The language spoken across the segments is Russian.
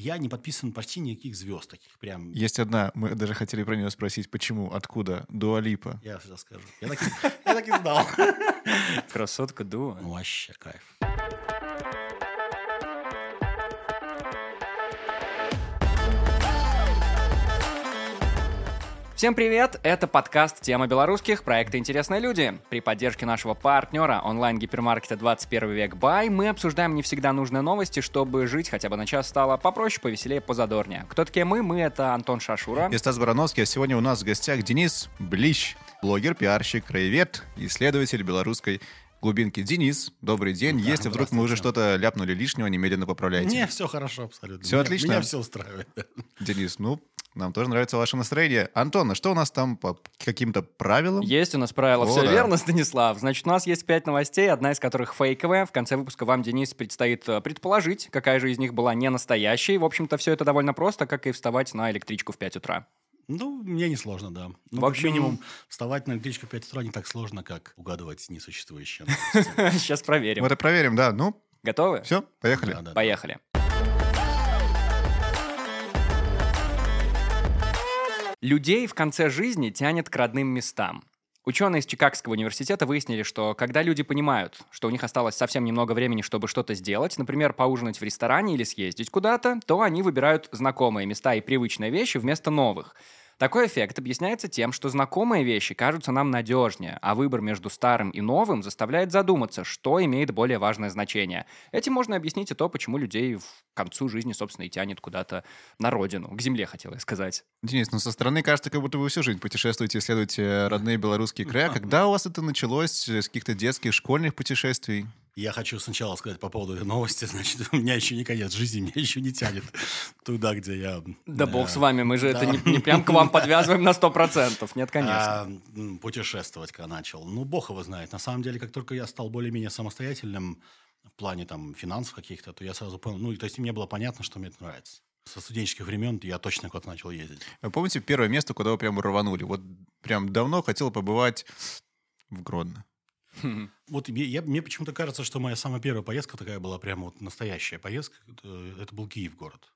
я не подписан почти никаких звезд таких прям. Есть одна, мы даже хотели про нее спросить, почему, откуда, Дуалипа. Я сейчас скажу. Я так, и- я так и знал. Красотка Дуа. Вообще кайф. Всем привет! Это подкаст «Тема белорусских. Проекта «Интересные люди». При поддержке нашего партнера онлайн-гипермаркета 21 век Бай мы обсуждаем не всегда нужные новости, чтобы жить хотя бы на час стало попроще, повеселее, позадорнее. Кто такие мы? Мы — это Антон Шашура. И Стас Барановский, а сегодня у нас в гостях Денис Блищ, блогер, пиарщик, краевед, исследователь белорусской глубинки. Денис, добрый день. Да, Если вдруг мы уже что-то ляпнули лишнего, немедленно поправляйте. Мне все хорошо абсолютно. Всё Меня- отлично? Меня все устраивает. Денис, ну, нам тоже нравится ваше настроение. Антон, а что у нас там по каким-то правилам? Есть у нас правило. О, Все да. верно, Станислав. Значит, у нас есть пять новостей, одна из которых фейковая. В конце выпуска вам, Денис, предстоит э, предположить, какая же из них была не настоящей. В общем-то, все это довольно просто, как и вставать на электричку в 5 утра. Ну, мне не сложно, да. Ну, В общем- общем, минимум вставать на электричку в 5 утра не так сложно, как угадывать несуществующие новости. Сейчас проверим. Мы это проверим, да. Ну, Готовы? все, поехали. Да, да, да. Поехали. Людей в конце жизни тянет к родным местам. Ученые из Чикагского университета выяснили, что когда люди понимают, что у них осталось совсем немного времени, чтобы что-то сделать, например, поужинать в ресторане или съездить куда-то, то они выбирают знакомые места и привычные вещи вместо новых. Такой эффект объясняется тем, что знакомые вещи кажутся нам надежнее, а выбор между старым и новым заставляет задуматься, что имеет более важное значение. Этим можно объяснить и то, почему людей в концу жизни, собственно, и тянет куда-то на родину, к земле, хотела я сказать. Денис, ну со стороны кажется, как будто вы всю жизнь путешествуете, исследуете родные белорусские края. Когда у вас это началось? С каких-то детских, школьных путешествий? Я хочу сначала сказать по поводу этой новости. Значит, у меня еще не конец жизни, меня еще не тянет туда, где я... Да э, бог с вами, мы же это не, прям к вам подвязываем на 100%. Нет, конечно. а, путешествовать, когда начал. Ну, бог его знает. На самом деле, как только я стал более-менее самостоятельным в плане там финансов каких-то, то я сразу понял, ну, то есть мне было понятно, что мне это нравится. Со студенческих времен я точно куда-то начал ездить. Вы помните первое место, куда вы прям рванули? Вот прям давно хотел побывать в Гродно. Вот мне, я- мне почему-то кажется, что моя самая первая поездка такая была прямо вот настоящая поездка. Это, это был Киев город.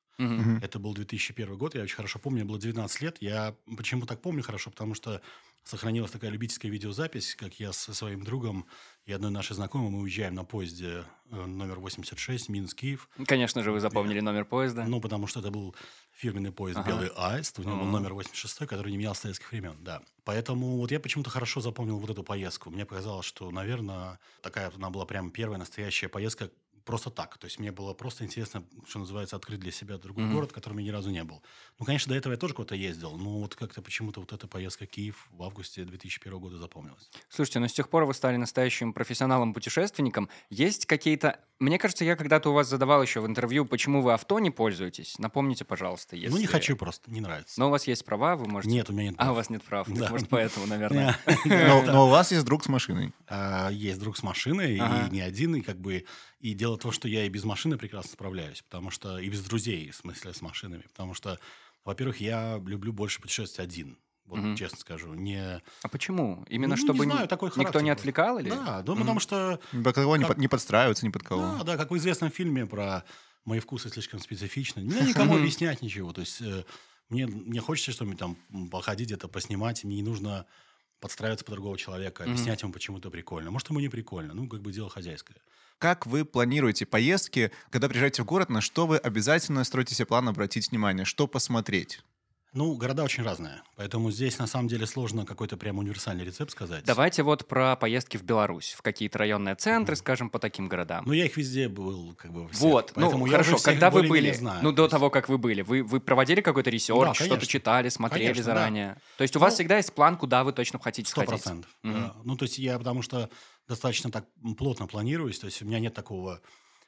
Это был 2001 год, я очень хорошо помню, мне было 19 лет. Я почему так помню хорошо, потому что сохранилась такая любительская видеозапись, как я со своим другом и одной нашей знакомой, мы уезжаем на поезде э, номер 86, Минск-Киев. Конечно же, вы запомнили номер поезда. Ну, потому что это был фирменный поезд Ага. «Белый аист», у него был номер 86, который не менял с советских времен, да. Поэтому вот я почему-то хорошо запомнил вот эту поездку. Мне показалось, что, наверное, такая она была прям первая настоящая поездка просто так. То есть мне было просто интересно, что называется, открыть для себя другой Мгм. город, в котором я ни разу не был. Ну, конечно, до этого я тоже куда-то ездил, но вот как-то почему-то вот эта поездка в Киев в августе 2001 года запомнилась. Слушайте, ну с тех пор вы стали настоящим профессионалом-путешественником. Есть какие-то... Мне кажется, я когда-то у вас задавал еще в интервью, почему вы авто не пользуетесь. Напомните, пожалуйста, если... Ну, не хочу просто, не нравится. Но у вас есть права, вы можете... Нет, у меня нет. А, у вас нет прав. Да. Может, поэтому, наверное. Но, но у вас есть друг с машиной. А, есть друг с машиной, и не один, и как бы... И дело в том, что я и без машины прекрасно справляюсь, потому что... И без друзей, в смысле, с машинами. Потому что, во-первых, я люблю больше путешествовать один. Вот, Мгм. честно скажу. Не... А почему? Именно Ну, чтобы не знаю, такой никто характер не отвлекал? Или... Да, да, Мгм. потому что... Ни под кого не, Как- под- не подстраиваться, ни под кого. Да, да, как в известном фильме про мои вкусы слишком специфичны. Мне никому объяснять ничего. То есть э, мне, мне хочется что-нибудь там походить где-то, поснимать. Мне не нужно подстраиваться под другого человека, объяснять ему, почему это прикольно. Может, ему не прикольно. Ну, как бы дело хозяйское. Как вы планируете поездки, когда приезжаете в город, на что вы обязательно строите себе план обратить внимание, что посмотреть? Ну, города очень разные. Поэтому здесь, на самом деле, сложно какой-то прям универсальный рецепт сказать. Давайте вот про поездки в Беларусь, в какие-то районные центры, скажем, по таким городам. Ну, я их везде был, как бы, всех. Вот, ну хорошо, когда вы были, знаю. ну до есть- того, как вы были, вы, вы проводили какой-то research, что-то конечно. читали, смотрели Конечно, да. заранее? То есть у вас Ну, всегда есть план, куда вы точно хотите Сто сходить? процентов. Мгм. да. Ну, то есть я, потому что достаточно так плотно планируюсь, то есть у меня нет такого,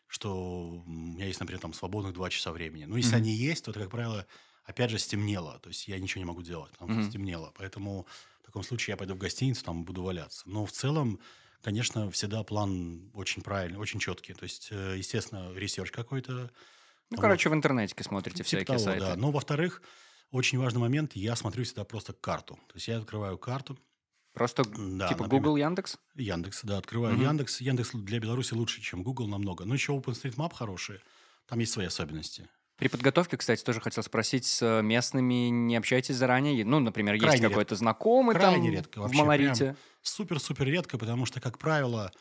что у меня есть, например, там свободных два часа времени. Ну, если Мгм. они есть, то это, как правило, опять же, стемнело. То есть я ничего не могу делать, потому что Мгм. стемнело. Поэтому в таком случае я пойду в гостиницу, там буду валяться. Но в целом, конечно, всегда план очень правильный, очень четкий. То есть, э, естественно, research какой-то. Ну, Вот. короче, в интернете смотрите Типа всякие того, сайты. да. Но, во-вторых, очень важный момент, я смотрю всегда просто карту. То есть я открываю карту, Просто да, типа например, Google, Яндекс? Яндекс, да, открываю Мгм. Яндекс. Яндекс для Беларуси лучше, чем Google намного. Но еще OpenStreetMap хороший. Там есть свои особенности. При подготовке, кстати, тоже хотел спросить, с местными не общаетесь заранее? Ну, например, есть Крайне какой-то знакомый Крайне там редко в вообще, Малорите? прям Супер-супер редко, потому что, как правило,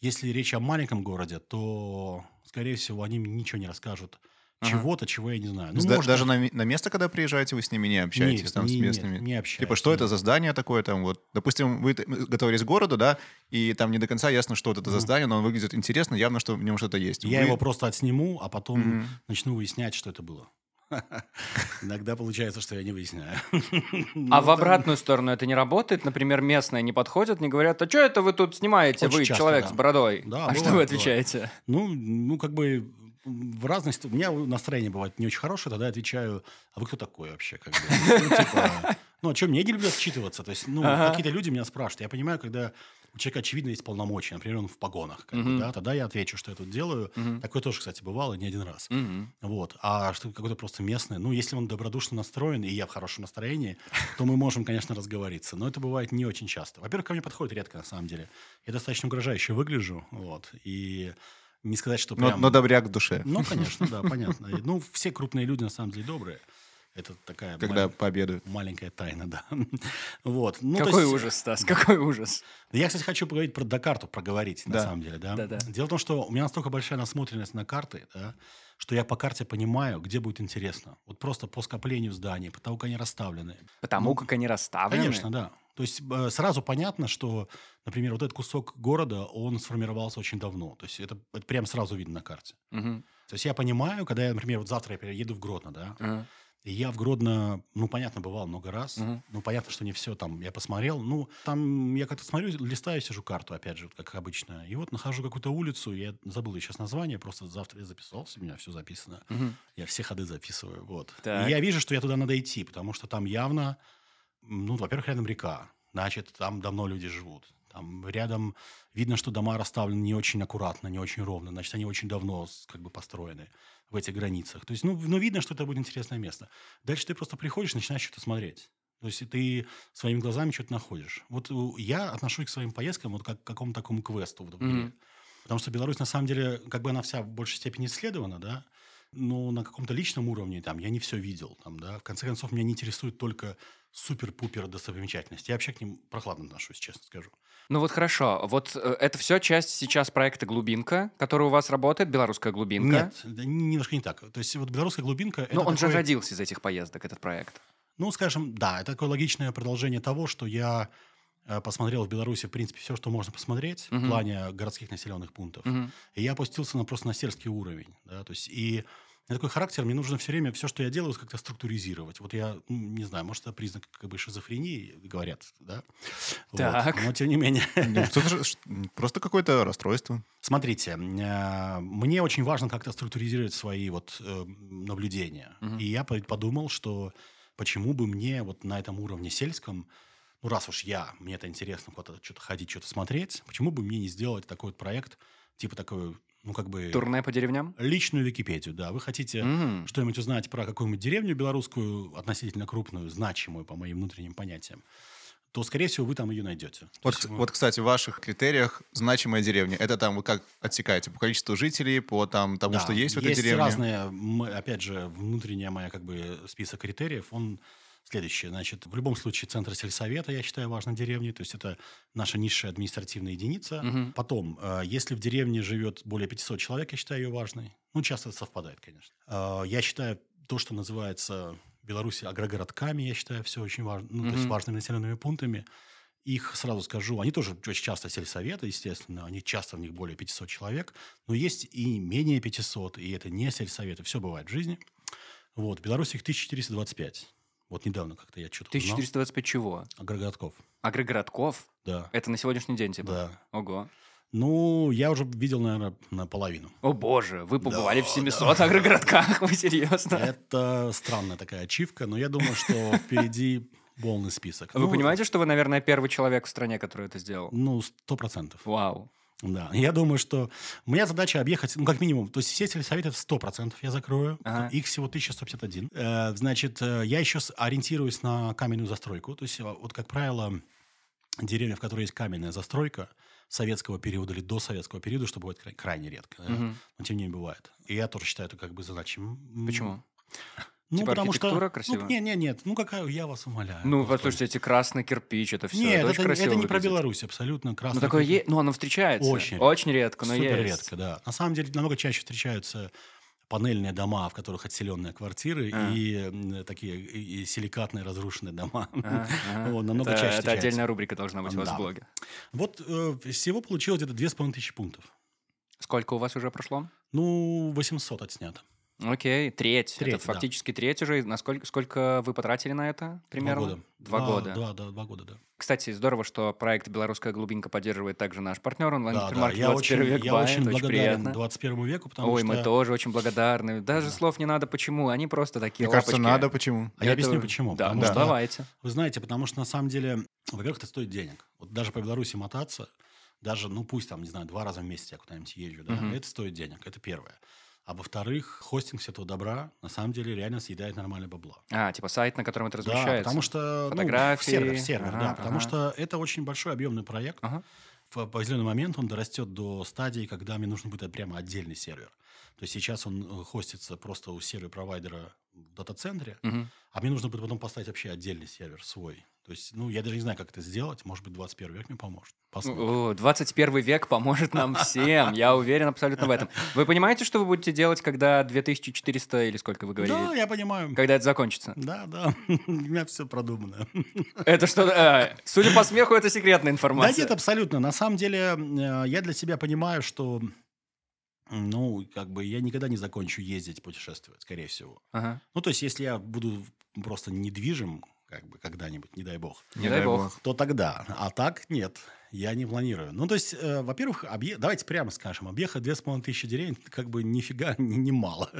если речь о маленьком городе, то, скорее всего, они мне ничего не расскажут. Ага. Чего-то, чего я не знаю. Ну, да- может, даже на, на место, когда приезжаете, вы с ними не общаетесь, Нет, там, с не- местными? нет, не общаюсь, Типа, что это нет. за здание такое там, вот, допустим, вы готовились к городу, да, и там не до конца ясно, что вот это за здание, но он выглядит интересно, явно, что в нем что-то есть. Я Вы- его просто отсниму, а потом Мгм. начну выяснять, что это было. Иногда получается, что я не выясняю. А в обратную сторону это не работает? Например, местные не подходят, не говорят, а что это вы тут снимаете, вы человек с бородой? А что вы отвечаете? Ну, ну, как бы в разных... У меня настроение бывает не очень хорошее, тогда я отвечаю, а вы кто такой вообще? Как бы? Ну, типа, ну, а что, мне не любят отчитываться. То есть, ну, Ага. какие-то люди меня спрашивают. Я понимаю, когда у человека, очевидно, есть полномочия, например, он в погонах, как бы, Мгм. да, тогда я отвечу, что я тут делаю. Мгм. Такое тоже, кстати, бывало не один раз. Мгм. Вот. А что какой-то просто местный, ну, если он добродушно настроен, и я в хорошем настроении, то мы можем, конечно, разговориться. Но это бывает не очень часто. Во-первых, ко мне подходит редко, на самом деле. Я достаточно угрожающе выгляжу, вот. И не сказать, что Но, прям... но добряк в душе, Ну, конечно, да, понятно. Ну, все крупные люди, на самом деле, добрые. Это такая когда малень- пообедают. маленькая тайна, да. Вот. Ну, Какой есть- ужас, Стас, какой ужас. я, кстати, хочу поговорить про Дакарту, проговорить, на Да. самом деле, да. Да-да. Дело в том, что у меня настолько большая насмотренность на карты, да, что я по карте понимаю, где будет интересно. Вот просто по скоплению зданий, по тому, как они расставлены. Потому Ну, как они расставлены? Конечно, да. То есть э, сразу понятно, что, например, вот этот кусок города, он сформировался очень давно. То есть это, это прям сразу видно на карте. Мгм. То есть я понимаю, когда я, например, вот завтра я еду в Гродно, да, Ага. и я в Гродно, ну, понятно, бывал много раз. Мгм. Ну, понятно, что не все там я посмотрел. Ну, там я как-то смотрю, листаю, сижу карту, опять же, как обычно. И вот нахожу какую-то улицу, я забыл сейчас название, просто завтра я записал, у меня все записано. Мгм. Я все ходы записываю, вот. Так. И я вижу, что я туда надо идти, потому что там явно, ну, во-первых, рядом река, значит, там давно люди живут. Там рядом видно, что дома расставлены не очень аккуратно, не очень ровно, значит, они очень давно как бы построены в этих границах. То есть, ну, ну, видно, что это будет интересное место. Дальше ты просто приходишь, начинаешь что-то смотреть. То есть ты своими глазами что-то находишь. Вот у- я отношусь к своим поездкам вот как к какому-то такому квесту вот. Мгм. Потому что Беларусь, на самом деле, как бы она вся в большей степени исследована, да, но на каком-то личном уровне там я не все видел. Там, да. В конце концов, меня не интересует только супер-пупер достопримечательности. Я вообще к ним прохладно отношусь, честно скажу. Ну вот хорошо, вот э, это все часть сейчас проекта «Глубинка», который у вас работает, белорусская «Глубинка». Нет, немножко не так. То есть вот белорусская глубинка... Но это он же такой- родился из этих поездок, этот проект. Ну, скажем, да, это такое логичное продолжение того, что я э, посмотрел в Беларуси, в принципе, все, что можно посмотреть Мгм. в плане городских населенных пунктов. Мгм. И я опустился на просто на сельский уровень. Да, то есть, и у меня такой характер, мне нужно все время все, что я делаю, как-то структуризировать. Вот я, ну, не знаю, может, это признак как бы шизофрении, говорят, да? Вот. Так. Но, тем не менее. Ну, просто какое-то расстройство. Смотрите, э, мне очень важно как-то структуризировать свои вот э, наблюдения. Мгм. И я по- подумал, что почему бы мне вот на этом уровне сельском, ну раз уж я, мне это интересно куда-то что-то ходить, что-то смотреть, почему бы мне не сделать такой вот проект, типа такой, ну как бы... Турне по деревням? Личную Википедию, да. Вы хотите М. что-нибудь узнать про какую-нибудь деревню белорусскую, относительно крупную, значимую по моим внутренним понятиям, то, скорее всего, вы там ее найдете. Вот, есть, вот, кстати, в ваших критериях значимая деревня. Это там вы как отсекаете? По количеству жителей, по там, тому, Да, что есть в этой деревне? разные, м, опять же, внутренняя моя как бы список критериев, он следующий. Значит, в любом случае центр сельсовета, я считаю, важной деревней, то есть это наша низшая административная единица. Мгм. Потом, э, если в деревне живет более 500 человек, я считаю ее важной. Ну, часто это совпадает, конечно. Э, Я считаю то, что называется в Беларуси агрогородками, я считаю, все очень важно, ну, то есть важными населенными пунктами. Их, сразу скажу, они тоже очень часто сельсоветы, естественно, они часто в них более 500 человек, но есть и менее 500, и это не сельсоветы, все бывает в жизни. Вот, в Беларуси их 1425. Вот недавно как-то я что-то узнал. 1425 чего? Агрогородков, Агрогородков? да, Это на сегодняшний день типа? да. Ого. Ну, я уже видел, наверное, наполовину. О боже, вы побывали в Да, 700 агрогородках, вы серьезно? Это странная такая ачивка, но я думаю, что впереди полный список. Вы Ну, понимаете, что вы, наверное, первый человек в стране, который это сделал? Ну, сто процентов. Вау. Да, я думаю, что моя задача объехать, ну, как минимум, то есть все сельсоветы 100% я закрою, Ага. их всего 1151. Э, значит, э, я еще ориентируюсь на каменную застройку, то есть э, вот, как правило, деревня, в которой есть каменная застройка, советского периода или до советского периода, что бывает край- крайне редко. Мгм. Но тем не менее бывает. И я тоже считаю это как бы. М, Почему? Ну, Типа потому что... архитектура красивая? Ну, нет, нет, нет. Ну, какая, я вас умоляю. Ну, послушайте, эти красный кирпич, это все. Нет, это, это, не- это не про. Беларусь, абсолютно. Красный Ну, такое есть, ну, оно встречается. Очень Очень редко, но Супер есть. редко, да. На самом деле, намного чаще встречаются панельные дома, в которых отселенные квартиры, А. и такие и, силикатные разрушенные дома. Ага. Вот, намного это, чаще это встречается. отдельная рубрика должна быть у вас в блоге. Вот э, всего получилось где-то 2500 пунктов. Сколько у вас уже прошло? Ну, 800 отснято. Окей, треть. Треть, это да. фактически треть уже. Насколько сколько вы потратили на это примерно? Два года. Два года. Два, да, два года, да. Кстати, здорово, что проект «Белорусская глубинка» поддерживает также наш партнер онлайн Да, да. супермаркет Я 21 очень, век я Бай. очень Это благодарен приятно. 21 веку, потому Ой, что... мы тоже очень благодарны. Даже Да. слов не надо почему. Они просто такие Мне кажется, лапочки. надо. Почему? А я Это- объясню, почему. Да, Потому ну что, давайте. Вы знаете, потому что на самом деле, во-первых, это стоит денег. Вот даже по Беларуси мотаться, даже, ну пусть там, не знаю, два раза в месяц я куда-нибудь езжу, да, Мгм. это стоит денег, это первое. А во-вторых, хостинг всего этого добра на самом деле реально съедает нормально бабла. А, типа сайт, на котором это Да, размещается. потому что... ну, Фотографии. сервер, сервер, Ага, да. Потому ага. что это очень большой объемный проект. Ага. В определенный момент он дорастет до стадии, когда мне нужно будет прямо отдельный сервер. То есть сейчас он э, хостится просто у сервер-провайдера в дата-центре, Мгм. а мне нужно будет потом поставить вообще отдельный сервер свой. То есть, ну, я даже не знаю, как это сделать. Может быть, 21 век мне поможет. Посмотрим. О, 21 век поможет нам всем. Я уверен абсолютно в этом. Вы понимаете, что вы будете делать, когда 2400 или сколько вы говорили? Да, я понимаю. Когда это закончится? Да, да. У меня все продумано. Это что? э, Судя по смеху, это секретная Да информация. нет, абсолютно. На самом деле, э, я для себя понимаю, что, ну, как бы я никогда не закончу ездить, путешествовать, скорее всего. Ага. Ну, то есть, если я буду просто недвижим, как бы когда-нибудь, не дай бог, Не дай бог. то тогда. А так нет, я не планирую. Ну, то есть, э, во-первых, объе- давайте прямо скажем, объехать две с половиной тысячи деревень, как бы нифига не, не мало.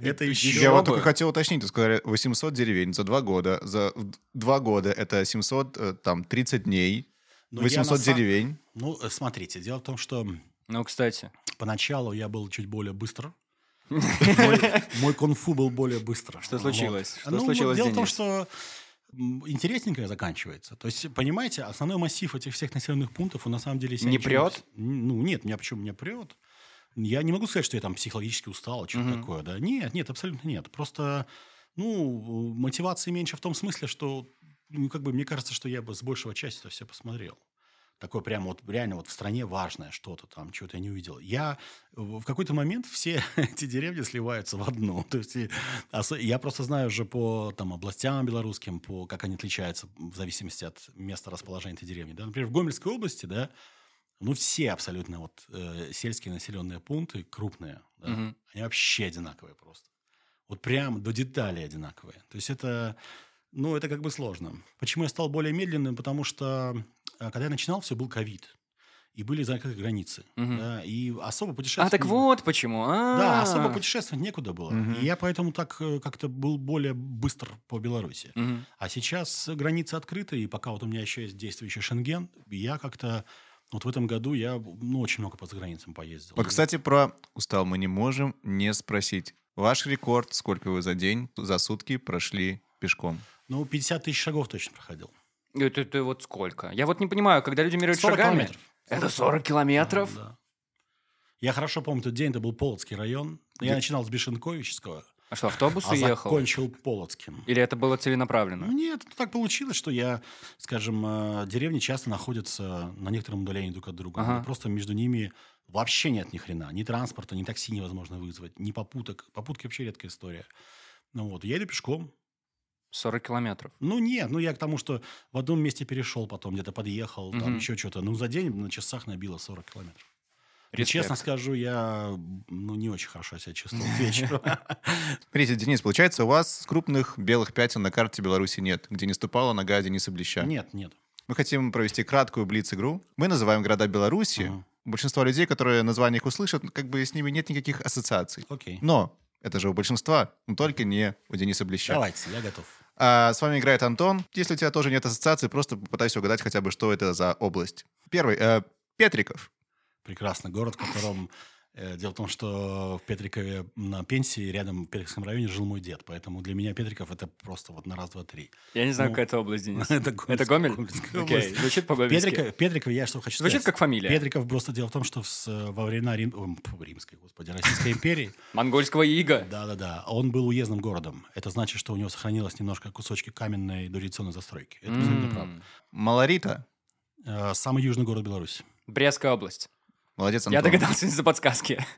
Это еще... Я вот только хотел уточнить, вы сказали 800 деревень за два года. За два года это 700, э, там, 30 дней, Но я 800 на сам- деревень. Ну, э, смотрите, дело в том, что Ну, кстати. поначалу я был чуть более быстро. Мой, мой кунг-фу был более быстро. Что Вот. случилось? Что Ну, случилось, Дело в том, что интересненькое заканчивается. То есть, понимаете, основной массив этих всех населенных пунктов, он на самом деле... Не прет? Ну, нет, меня почему меня прет? Я не могу сказать, что я там психологически устал, что-то Мгм. такое, да. Нет, нет, абсолютно нет. Просто, ну, мотивации меньше в том смысле, что, ну, как бы, мне кажется, что я бы с большего части это все посмотрел. Такое прямо вот реально вот в стране важное что-то там, чего-то я не увидел. Я в какой-то момент все эти деревни сливаются в одну. То есть я просто знаю уже по там, областям белорусским, по, как они отличаются в зависимости от места расположения этой деревни. Да? Например, в Гомельской области, да, ну, все абсолютно вот э, сельские населенные пункты крупные, да, Мгм. они вообще одинаковые просто. Вот прям до деталей одинаковые. То есть это, ну, это как бы сложно. Почему я стал более медленным? Потому что, когда я начинал, все был ковид. И были закрыты границы. Мгм. Да, и особо путешествовать... А, так вот почему. Да, А. особо путешествовать некуда было. Мгм. И я поэтому так э, как-то был более быстр по Беларуси. Мгм. А сейчас границы открыты, и пока вот у меня еще есть действующий Шенген, я как-то... Вот в этом году я ну, очень много по заграницам поездил. Вот, кстати, про устал мы не можем не спросить. Ваш рекорд, сколько вы за день, за сутки прошли пешком? Ну, 50 тысяч шагов точно проходил. Это, это вот сколько? Я вот не понимаю, когда люди меряют 40 шагами... километров. Это 40 километров? Да. Я хорошо помню тот день, это был Полоцкий район. Я начинал с Бешенковичского, А что, автобус а уехал? закончил Полоцким. Или это было целенаправленно? Нет, ну, так получилось, что я, скажем, э, деревни часто находятся на некотором удалении друг от друга. Ага. Просто между ними вообще нет ни хрена. Ни транспорта, ни такси невозможно вызвать, ни попуток. Попутки вообще редкая история. Ну вот, я иду пешком. 40 километров. Ну нет, ну я к тому, что в одном месте перешел, потом где-то подъехал, там Мгм. еще что-то. Ну за день на часах набило 40 километров. Респект. честно скажу, я ну, не очень хорошо себя чувствовал к вечеру. Смотрите, Денис, получается, у вас крупных белых пятен на карте Беларуси нет, где не ступала нога Дениса Блеща. Нет, нет. Мы хотим провести краткую блиц-игру. Мы называем города Беларуси. Большинство людей, которые название их услышат, как бы с ними нет никаких ассоциаций. Окей. Но это же у большинства, но только не у Дениса Блеща. Давайте, я готов. А с вами играет Антон. Если у тебя тоже нет ассоциаций, просто попытайся угадать хотя бы, что это за область. Первый. э, Петриков. Прекрасный город, в котором Дело в том, что в Петрикове на пенсии рядом в Петрикском районе жил мой дед, поэтому для меня Петриков это просто вот на раз, два, три. Я не знаю, Ну, какая это область, Денис. Это Это Гомельская- Гомель? Гомельская Окей, область. звучит В по-гомельски. Петрикове, в Петрикове я что хочу Звучит сказать. как фамилия. Петриков просто дело в том, что с- во времена Рим- фу, Римской, господи, Российской империи, Монгольского ига. да-да-да, он был уездным городом. Это значит, что у него сохранилось немножко кусочки каменной дореволюционной застройки. Это абсолютно правда. Малорита. Э, Самый южный город Беларуси. Брестская область. Молодец, Я Антон. догадался из-за подсказки.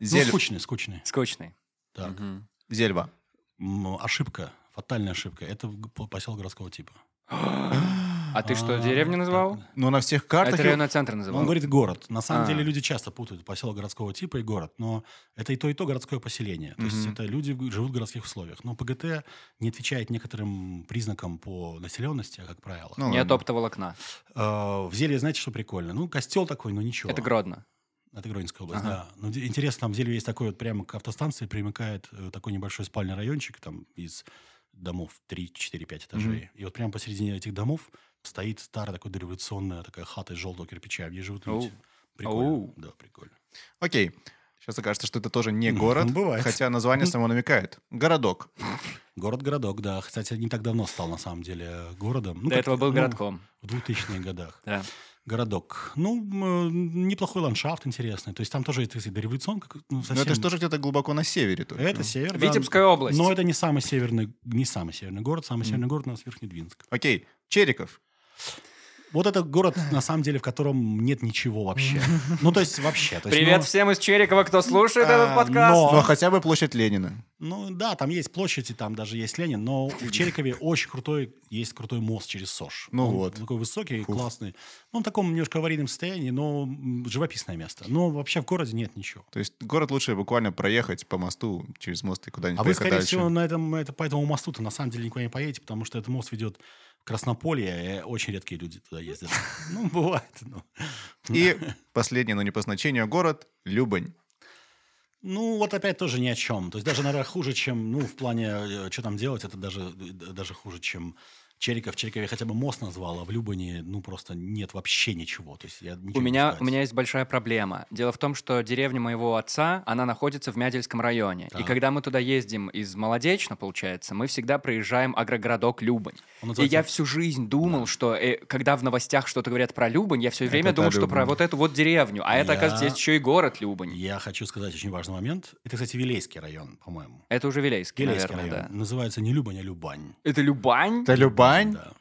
Ну, Зель- скучный, скучный. Скучный. Так. Мгм. Зельба. М, Ошибка, фатальная ошибка. Это г- поселок городского типа. А ты что, А, деревню называл? так. Ну, на всех картах... Это районный центр Ну, называл. Он говорит город. На самом А. деле люди часто путают поселок городского типа и город, но это и то, и то городское поселение. То есть это люди живут в городских условиях. Но ПГТ не отвечает некоторым признакам по населенности, как правило. Ну, Нет оптоволокна. Э, В Зелье, знаете, что прикольно? Ну, костел такой, но ничего. Это Гродно. Это Гродненская область, Ага. да. Но ди- интересно, там в Зелье есть такой вот прямо к автостанции примыкает э, такой небольшой спальный райончик там из домов 3, 4, 5 этажей. И вот прямо посередине этих домов стоит старая такая дореволюционная такая хата из желтого кирпича, где живут люди. Прикольно. Оу. Да, прикольно. Окей. Сейчас окажется, что это тоже не город, Бывает. хотя название само намекает. Городок. Город-городок, да. Кстати, не так давно стал, на самом деле, городом. Ну, До как, этого был ну, городком. В 2000-х годах. Да. Городок. Ну, м, неплохой ландшафт интересный. То есть там тоже, так сказать, дореволюцион, как, ну, Но совсем... это же тоже где-то глубоко на севере. только. Это север, да. Витебская область. Но это не самый северный, не самый северный город. Самый северный город у нас Верхнедвинск. Окей. Чериков. Вот это город, на самом деле, в котором нет ничего вообще. Ну, то есть вообще. То есть, Привет ну, всем из Черикова, кто слушает А, этот подкаст. но- Ну, хотя бы площадь Ленина. Ну, да, там есть площадь, и там даже есть Ленин, но в Черикове очень крутой, есть крутой мост через Сош. Ну Он вот. Такой высокий, классный. Ну, он в таком немножко аварийном состоянии, но живописное место. Но вообще в городе нет ничего. То есть город лучше буквально проехать по мосту через мост и куда-нибудь А вы, скорее дальше. всего, на этом, это, по этому мосту-то на самом деле никуда не поедете, потому что этот мост ведет Краснополье, и очень редкие люди туда ездят. Ну, бывает. ну. И последний, но не по значению, город Любань. Ну, вот опять тоже ни о чем. То есть даже, наверное, хуже, чем, ну, в плане, э, что там делать, это даже, э, даже хуже, чем Чериков. Черикове хотя бы мост назвал, а в Любани, ну, просто нет вообще ничего. То есть я У меня, у меня есть большая проблема. Дело в том, что деревня моего отца, она находится в Мядельском районе. И Так. когда мы туда ездим из Молодечно, получается, мы всегда проезжаем агрогородок Любань. И я всю жизнь думал, что э, когда в новостях что-то говорят про Любань, я все время Это думал, что про Любань. вот эту вот деревню. А это, Я- оказывается, есть еще и город Любань. Я хочу сказать очень важный момент. Это, кстати, Вилейский район, по-моему. Это уже Вилейский, Вилейский наверное, район. да. Называется не Любань, а Любань. Это Любань? Это Любань? Да.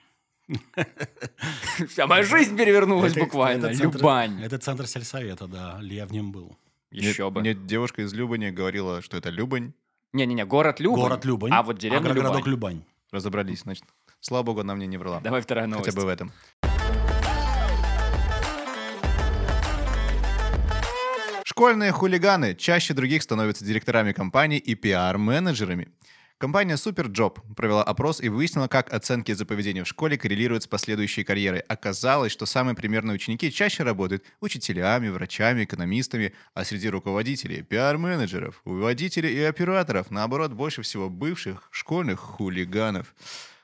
Вся моя жизнь перевернулась Это- буквально. это центр- Любань. Это центр сельсовета, да. Я в нем был. Еще мне, бы. Мне девушка из Любани говорила, что это Любань. Не-не-не, город Любань. Город Любань. А вот деревня Агрогородок Любань. Любань. Разобрались, значит. Слава богу, она мне не врала. Давай вторая новость. Хотя бы в этом. Школьные хулиганы чаще других становятся директорами компаний и пиар-менеджерами. Компания Superjob провела опрос и выяснила, как оценки за поведение в школе коррелируют с последующей карьерой. Оказалось, что самые примерные ученики чаще работают учителями, врачами, экономистами, а среди руководителей, пиар-менеджеров, водителей и операторов, наоборот, больше всего бывших школьных хулиганов.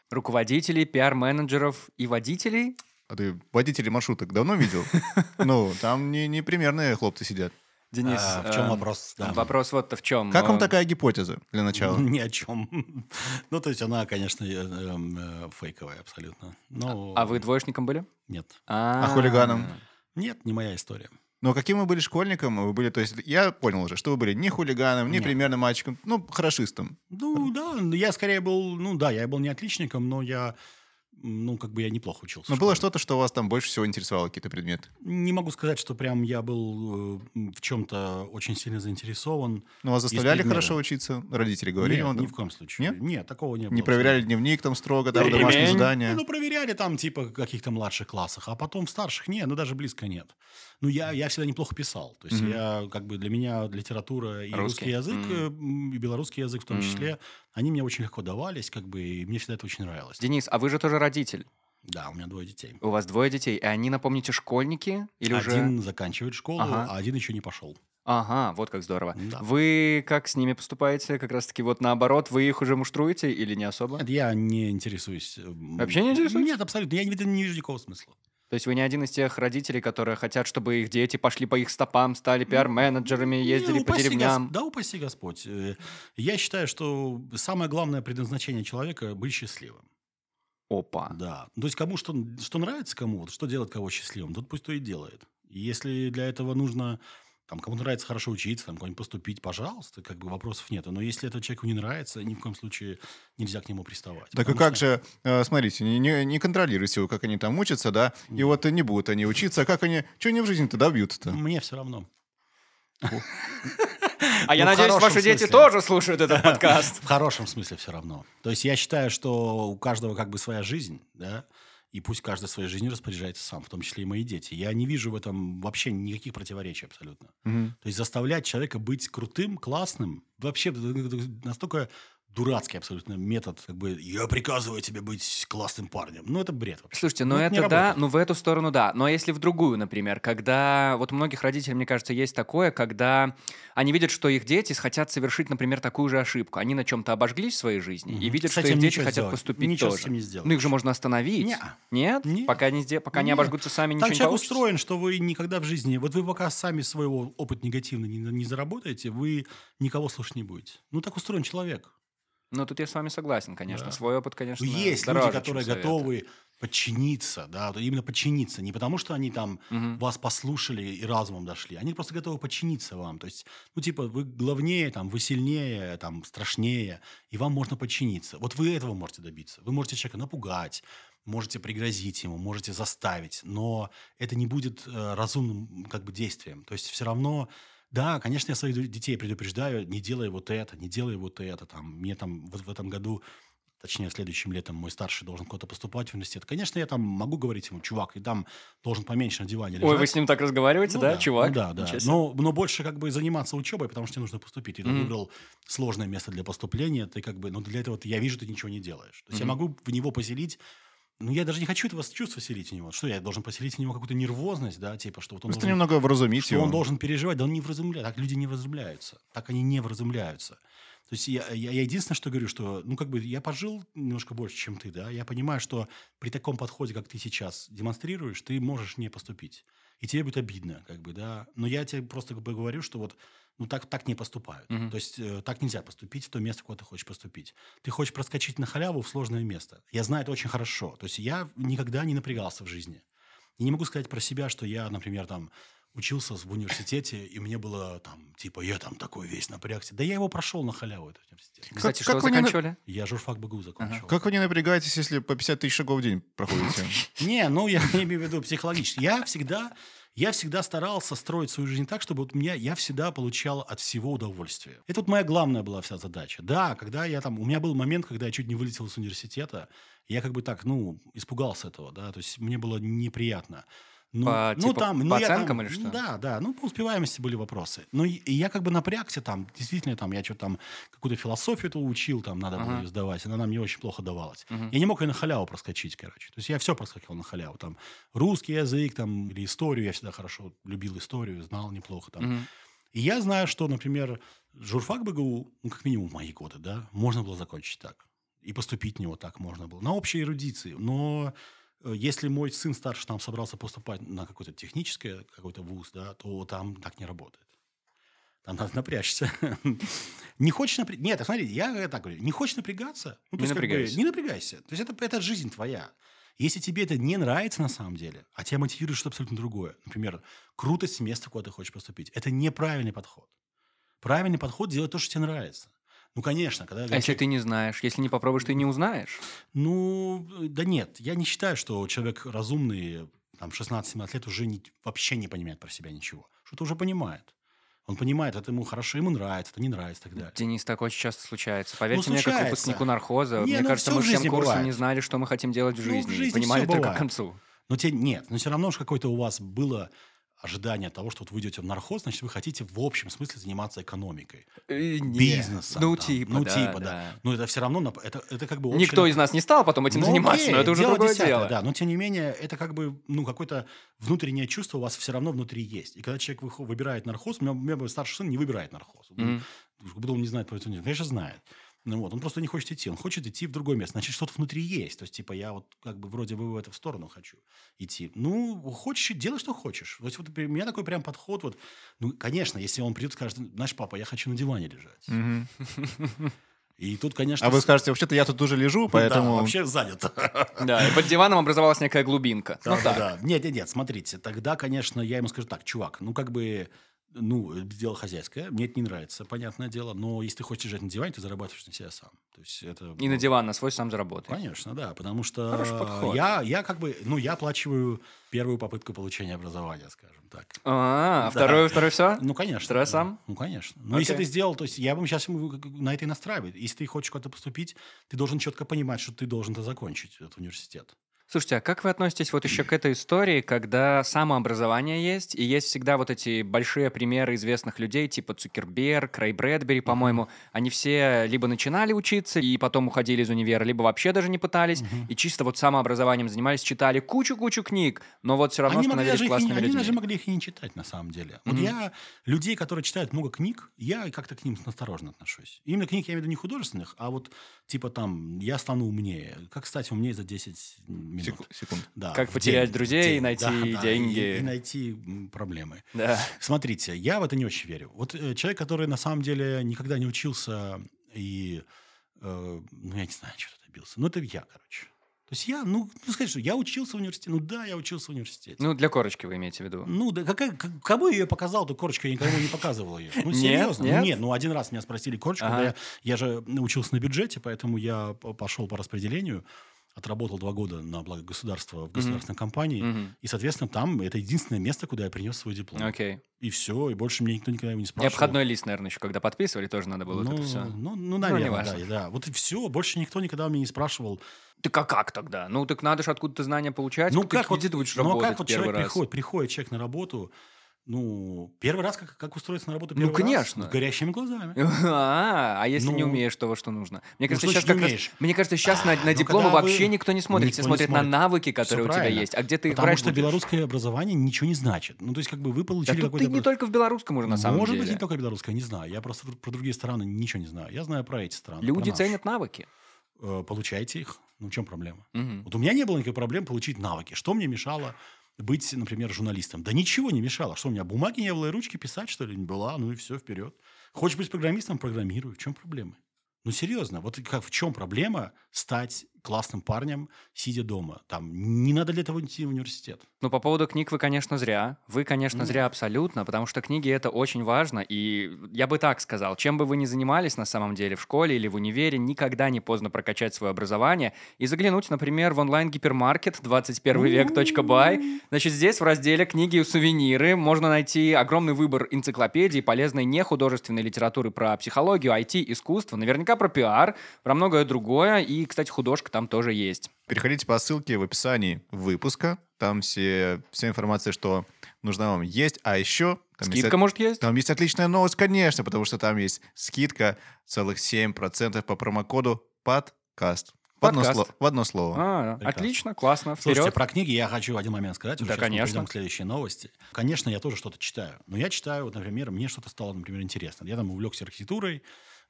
Руководителей, пиар-менеджеров и водителей? А ты водителей маршруток давно видел? Ну, там не, не примерные хлопцы сидят. Денис, А, в чем э, вопрос? Да. Вопрос вот в чем. Как вам Э, такая гипотеза для начала? Ни о чем. Ну, то есть она, конечно, э, эм, э, фейковая абсолютно. Но А вы двоечником были? Нет. А, хулиганом? Нет, не моя история. Но каким вы были школьником? Вы были, то есть, я понял уже, что вы были не хулиганом, не Нет. примерным мальчиком, ну, хорошистом. Ну, да, я скорее был, ну да, я был не отличником, но я, ну, как бы я неплохо учился. Но было что-то, что вас там больше всего интересовало, какие-то предметы. Не могу сказать, что прям я был э, в чем-то очень сильно заинтересован. Но вас заставляли хорошо учиться? Родители говорили Нет, вам? ни в коем случае. Нет? Нет, такого не было. Не проверяли дневник там строго, там, Ремень? домашнее Не, задание? Ну, проверяли там, типа, каких-то младших классах, а потом в старших нет, ну, даже близко нет. Ну, я, я всегда неплохо писал. То есть, Мгм. я, как бы, для меня литература и Русский? русский язык, м, и белорусский язык в том Мгм. числе, они мне очень легко давались, как бы, и мне всегда это очень нравилось. Денис, а вы же тоже родитель. Да, у меня двое детей. У вас двое детей, и они, напомните, школьники? Или уже... Один заканчивает школу, Ага. а один еще не пошел. Ага, вот как здорово. Да. Вы как с ними поступаете? Как раз-таки вот наоборот, вы их уже муштруете или не особо? Нет, Я не интересуюсь. м, Вообще не интересуетесь? Нет, абсолютно. Я не не вижу никакого смысла. То есть вы не один из тех родителей, которые хотят, чтобы их дети пошли по их стопам, стали пиар-менеджерами, ездили Не, по деревням. Гос- Да, упаси Господь. Э, Я считаю, что самое главное предназначение человека – быть счастливым. Опа. Да. То есть кому что, что нравится кому, что делает кого счастливым, тот пусть то и делает. И если для этого нужно, там, кому нравится хорошо учиться, там, куда-нибудь поступить, пожалуйста, как бы вопросов нет. Но если это человеку не нравится, ни в коем случае нельзя к нему приставать. Так и Потому как что- же, э, смотрите, не, не, не контролируйте его, как они там учатся, да, и вот не будут они учиться, а как они, что они в жизни-то добьются-то? Мне все равно. А я Ну, надеюсь, ваши дети тоже слушают этот подкаст. В хорошем смысле все равно. То есть я считаю, что у каждого как бы своя жизнь, да, и пусть каждый своей жизнью распоряжается сам, в том числе и мои дети. Я не вижу в этом вообще никаких противоречий абсолютно. Мгм. То есть заставлять человека быть крутым, классным, вообще настолько дурацкий абсолютно метод, как бы я приказываю тебе быть классным парнем. Ну, это бред вообще. Слушайте, ну Ну, это не это да, ну в эту сторону да. Но если в другую, например, когда вот у многих родителей, мне кажется, есть такое, когда они видят, что их дети хотят совершить, например, такую же ошибку. Они на чем-то обожглись в своей жизни и Мгм. видят, С что их дети хотят сделать. поступить Ничего с тоже. этим не сделаешь. Ну их же можно остановить. Неа. Нет? Нет. Пока не, сде- пока не Нет. обожгутся сами, ничего не человек получится. устроен, что вы никогда в жизни... Вот вы пока сами своего опыта негативно не, не заработаете, вы никого слушать не будете. Ну, так устроен человек. Ну тут я с вами согласен, конечно. Да. Свой опыт, конечно, Есть дороже, люди, которые готовы подчиниться, да, именно подчиниться. Не потому, что они там Мгм. вас послушали и разумом дошли. Они просто готовы подчиниться вам. То есть, ну, типа, вы главнее, там, вы сильнее, там, страшнее, и вам можно подчиниться. Вот вы этого можете добиться. Вы можете человека напугать, можете пригрозить ему, можете заставить, но это не будет э, разумным, как бы, действием. То есть, все равно... Да, конечно, я своих детей предупреждаю, не делай вот это, не делай вот это. Там, мне там вот в этом году точнее, следующим летом мой старший должен куда-то поступать в университет. Конечно, я там могу говорить ему, чувак, и там должен поменьше на диване лежать. Ой, вы с ним так разговариваете, Ну да, чувак? Ну да, да. Но, но больше как бы заниматься учебой, потому что тебе нужно поступить. И ты Мгм. выбрал сложное место для поступления. Ты как бы, ну для этого я вижу, ты ничего не делаешь. То есть я Мгм. могу в него поселить ну, я даже не хочу этого чувства селить в него. Что я должен поселить в него какую-то нервозность, да, типа, что вот он Просто должен- немного вразумить что его. он должен переживать, да он не вразумляет. Так люди не вразумляются. Так они не вразумляются. То есть я, я, я единственное, что говорю, что, ну, как бы я пожил немножко больше, чем ты, да, я понимаю, что при таком подходе, как ты сейчас демонстрируешь, ты можешь не поступить. И тебе будет обидно, как бы, да. Но я тебе просто как бы говорю, что вот, ну, так, так не поступают. Мгм. То есть э, так нельзя поступить в то место, куда ты хочешь поступить. Ты хочешь проскочить на халяву в сложное место. Я знаю это очень хорошо. То есть я никогда не напрягался в жизни. Я не могу сказать про себя, что я, например, там учился в университете, и мне было там, типа, я там такой весь напрягся. Да я его прошел на халяву, этот университет. Кстати, Как- что как вы не на- заканчивали? Я журфак БГУ закончил. Как вы не напрягаетесь, если по 50 тысяч шагов в день проходите? Не, ну я имею в виду психологически. Я всегда, я всегда старался строить свою жизнь так, чтобы вот меня, я всегда получал от всего удовольствие. Это вот моя главная была вся задача. Да, когда я там, у меня был момент, когда я чуть не вылетел из университета, я как бы так, ну, испугался этого, да, то есть мне было неприятно. Ну, По, ну, типа, там, по ну, я там- оценкам или что? Да, да, ну, по успеваемости были вопросы. Ну, и, и я как бы напрягся там, действительно, там, я что-то там, какую-то философию эту учил, там, надо было Ага. ее сдавать, она мне очень плохо давалась. Мгм. Я не мог ее на халяву проскочить, короче. То есть я все проскакивал на халяву. Там русский язык, там, или историю. Я всегда хорошо любил историю, знал неплохо там. Мгм. И я знаю, что, например, журфак БГУ, ну, как минимум мои годы, да, можно было закончить так. И поступить в него так можно было. На общей эрудиции. Но если мой сын старший там собрался поступать на какое-то техническое, какой-то вуз, да, то там так не работает. Там надо напрячься. Не хочешь напрягаться? Нет, смотри, я так говорю. Не хочешь напрягаться? Ну, Не как бы, напрягайся. не напрягайся. То есть это, это жизнь твоя. Если тебе это не нравится на самом деле, а тебя мотивирует что-то абсолютно другое, например, крутость места, куда ты хочешь поступить, это неправильный подход. Правильный подход делать то, что тебе нравится. Ну, конечно, когда... А если ты не знаешь? Если не попробуешь, ты не узнаешь. Ну, да нет, я не считаю, что человек разумный, там, 16-17 лет уже не- вообще не понимает про себя ничего. Что-то уже понимает. Он понимает, это ему хорошо, ему нравится, это не нравится и так далее. Денис, такое очень часто случается. Поверьте мне, как случается. выпускнику нархоза. Не, мне ну, кажется, мы всем жизни курсом бывает. не знали, что мы хотим делать в Ну, в жизни. и жизни понимали только к бывает. концу. Но те, нет, но все равно же какое-то у вас было ожидание того, что вот вы идете в нархоз, значит, вы хотите в общем смысле заниматься экономикой, Э, не. бизнесом. Ну, там. типа, ну, да, типа, да. да. Но это все равно, это, это как бы общее- Никто из нас не стал потом этим Ну, заниматься, окей, но это уже дело другое десятое, дело. Да, но тем не менее, это как бы, ну, какое-то внутреннее чувство у вас все равно внутри есть. И когда человек выбирает нархоз, у меня, у меня старший сын не выбирает нархоз. Будто он не знает про это. Конечно, знает. Ну вот, он просто не хочет идти. Он хочет идти в другое место. Значит, что-то внутри есть. То есть, типа, я вот как бы вроде бы в эту сторону хочу идти. Ну, хочешь, делай, что хочешь. То есть, вот у меня такой прям подход. Вот, ну, конечно, если он придет и скажет, знаешь, папа, я хочу на диване лежать. И тут, конечно... А вы скажете, вообще-то я тут уже лежу, Да, поэтому... вообще занято. Да, и под диваном образовалась некая глубинка. Ну Да, так. да, да. Нет, нет, нет, смотрите, тогда, конечно, я ему скажу так, чувак, ну, как бы, ну, это дело хозяйское, мне это не нравится, понятное дело, но если ты хочешь лежать на диване, ты зарабатываешь на себя сам. То есть это... И на диван на свой сам заработай. Конечно, да, потому что я, я как бы, ну, я оплачиваю первую попытку получения образования, скажем так. А, Да. второй, второй все? Ну, конечно. Второй да. сам? Ну, конечно. Но если Окей. ты сделал, то есть я бы сейчас на это и настраиваю. Если ты хочешь куда-то поступить, ты должен четко понимать, что ты должен это закончить, этот университет. Слушайте, а как вы относитесь вот еще к этой истории, когда самообразование есть, и есть всегда вот эти большие примеры известных людей, типа Цукерберг, Рэй Брэдбери, по-моему, они все либо начинали учиться и потом уходили из универа, либо вообще даже не пытались, и чисто вот самообразованием занимались, читали кучу-кучу кнниг, но вот все равно Они, могли становились даже их, и не- классными они людьми. даже могли их и не читать, на самом деле. Вот Мгм. я, людей, которые читают много книг, я как-то к ним осторожно отношусь. Именно книг я имею в виду не художественных, а вот типа там «я стану умнее». Как стать умнее за 10 минут. Секу- Секунд. Да, Как потерять день, друзей в и день. найти Да, да, деньги. И, и найти проблемы. Да. Смотрите, я в это не очень верю. Вот э, человек, который на самом деле никогда не учился и, э, ну, я не знаю, что добился. Ну, это я, короче. То есть я, ну, ну, сказать, что я учился в университете. Ну, да, я учился в университете. Ну, для корочки вы имеете в виду. Ну, да какая, как- кому я ее показал, эту корочку я никому не показывал ее. Ну, Нет, серьезно. нет? Ну, нет, ну, один раз меня спросили корочку, Ага. я, я же учился на бюджете, поэтому я пошел по распределению, отработал два года на благо государства в государственной компании, Мгм. и, соответственно, там это единственное место, куда я принес свой диплом. Окей. И все, и больше мне никто никогда его не И спрашивал. обходной лист, наверное, еще когда подписывали, тоже надо было вот ну, это все. ну, ну, наверное, неважно. да, да. Вот и все. Больше никто никогда у меня не спрашивал. Так а как тогда? Ну, так надо же откуда-то знания получать. ну, как вот, где ты будешь ну, а работать как вот человек раз? приходит, приходит человек на работу, ну, первый раз, как, как устроиться на работу Ну, первый раз? конечно. С горящими глазами. А, а если не Ну, умеешь того, что нужно? Мне ну, кажется, сейчас как раз, умеешь? мне кажется, сейчас на, А, на ну, дипломы вообще никто не смотрит. никто Все смотрят на смотрит. навыки, которые у тебя правильно. есть. А где ты их Потому что будешь? белорусское образование ничего не значит. Ну, то есть, как бы вы Да получили тут какое-то... ты не только в белорусском уже на самом Может деле. быть, не только белорусское, не знаю. Я просто про другие страны ничего не знаю. Я знаю про эти страны. Люди ценят навыки. Э, Получайте их. Ну, в чем проблема? Вот у меня не было никакой проблем получить навыки. Что мне мешало быть, например, журналистом? Да ничего не мешало. Что у меня бумаги не было и ручки писать, что ли, не была? Ну и все, вперед. Хочешь быть программистом? Программируй. В чем проблема? Ну, серьезно, вот как, в чем проблема стать классным парнем, сидя дома? Там не надо для этого идти в университет. Ну, по поводу книг вы, конечно, зря. Вы, конечно, Ну. зря абсолютно, потому что книги — это очень важно. И я бы так сказал, чем бы вы ни занимались на самом деле в школе или в универе, никогда не поздно прокачать свое образование и заглянуть, например, в онлайн-гипермаркет 21век.бай. Значит, здесь в разделе «Книги и сувениры» можно найти огромный выбор энциклопедий, полезной нехудожественной литературы про психологию, IT, искусство, наверняка про пиар, про многое другое. И, кстати, художка там тоже есть. Переходите по ссылке в описании выпуска. Там все, вся информация, что нужна вам, есть. А еще... Там есть Скидка, может, есть? Там есть отличная новость, конечно, потому что там есть скидка целых 7% по промокоду подкаст. В одно, Подкаст. сло- в одно слово. А, Прекрасно. отлично, классно, Слушайте, вперед. про книги я хочу один момент сказать. уже Да, мы конечно. перейдем к следующей новости. Конечно, я тоже что-то читаю. Но я читаю, вот, например, мне что-то стало, например, интересно. Я там увлекся архитектурой,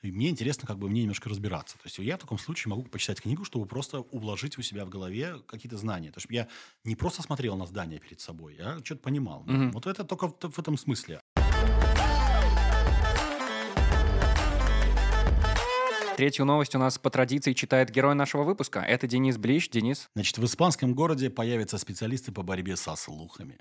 и мне интересно как бы мне немножко разбираться. То есть я в таком случае могу почитать книгу, чтобы просто уложить у себя в голове какие-то знания. То есть я не просто смотрел на здание перед собой, я что-то понимал. Мгм. Вот это только в, в этом смысле. Третью новость у нас по традиции читает герой нашего выпуска. Это Денис Блищ. Денис. Значит, в испанском городе появятся специалисты по борьбе со слухами.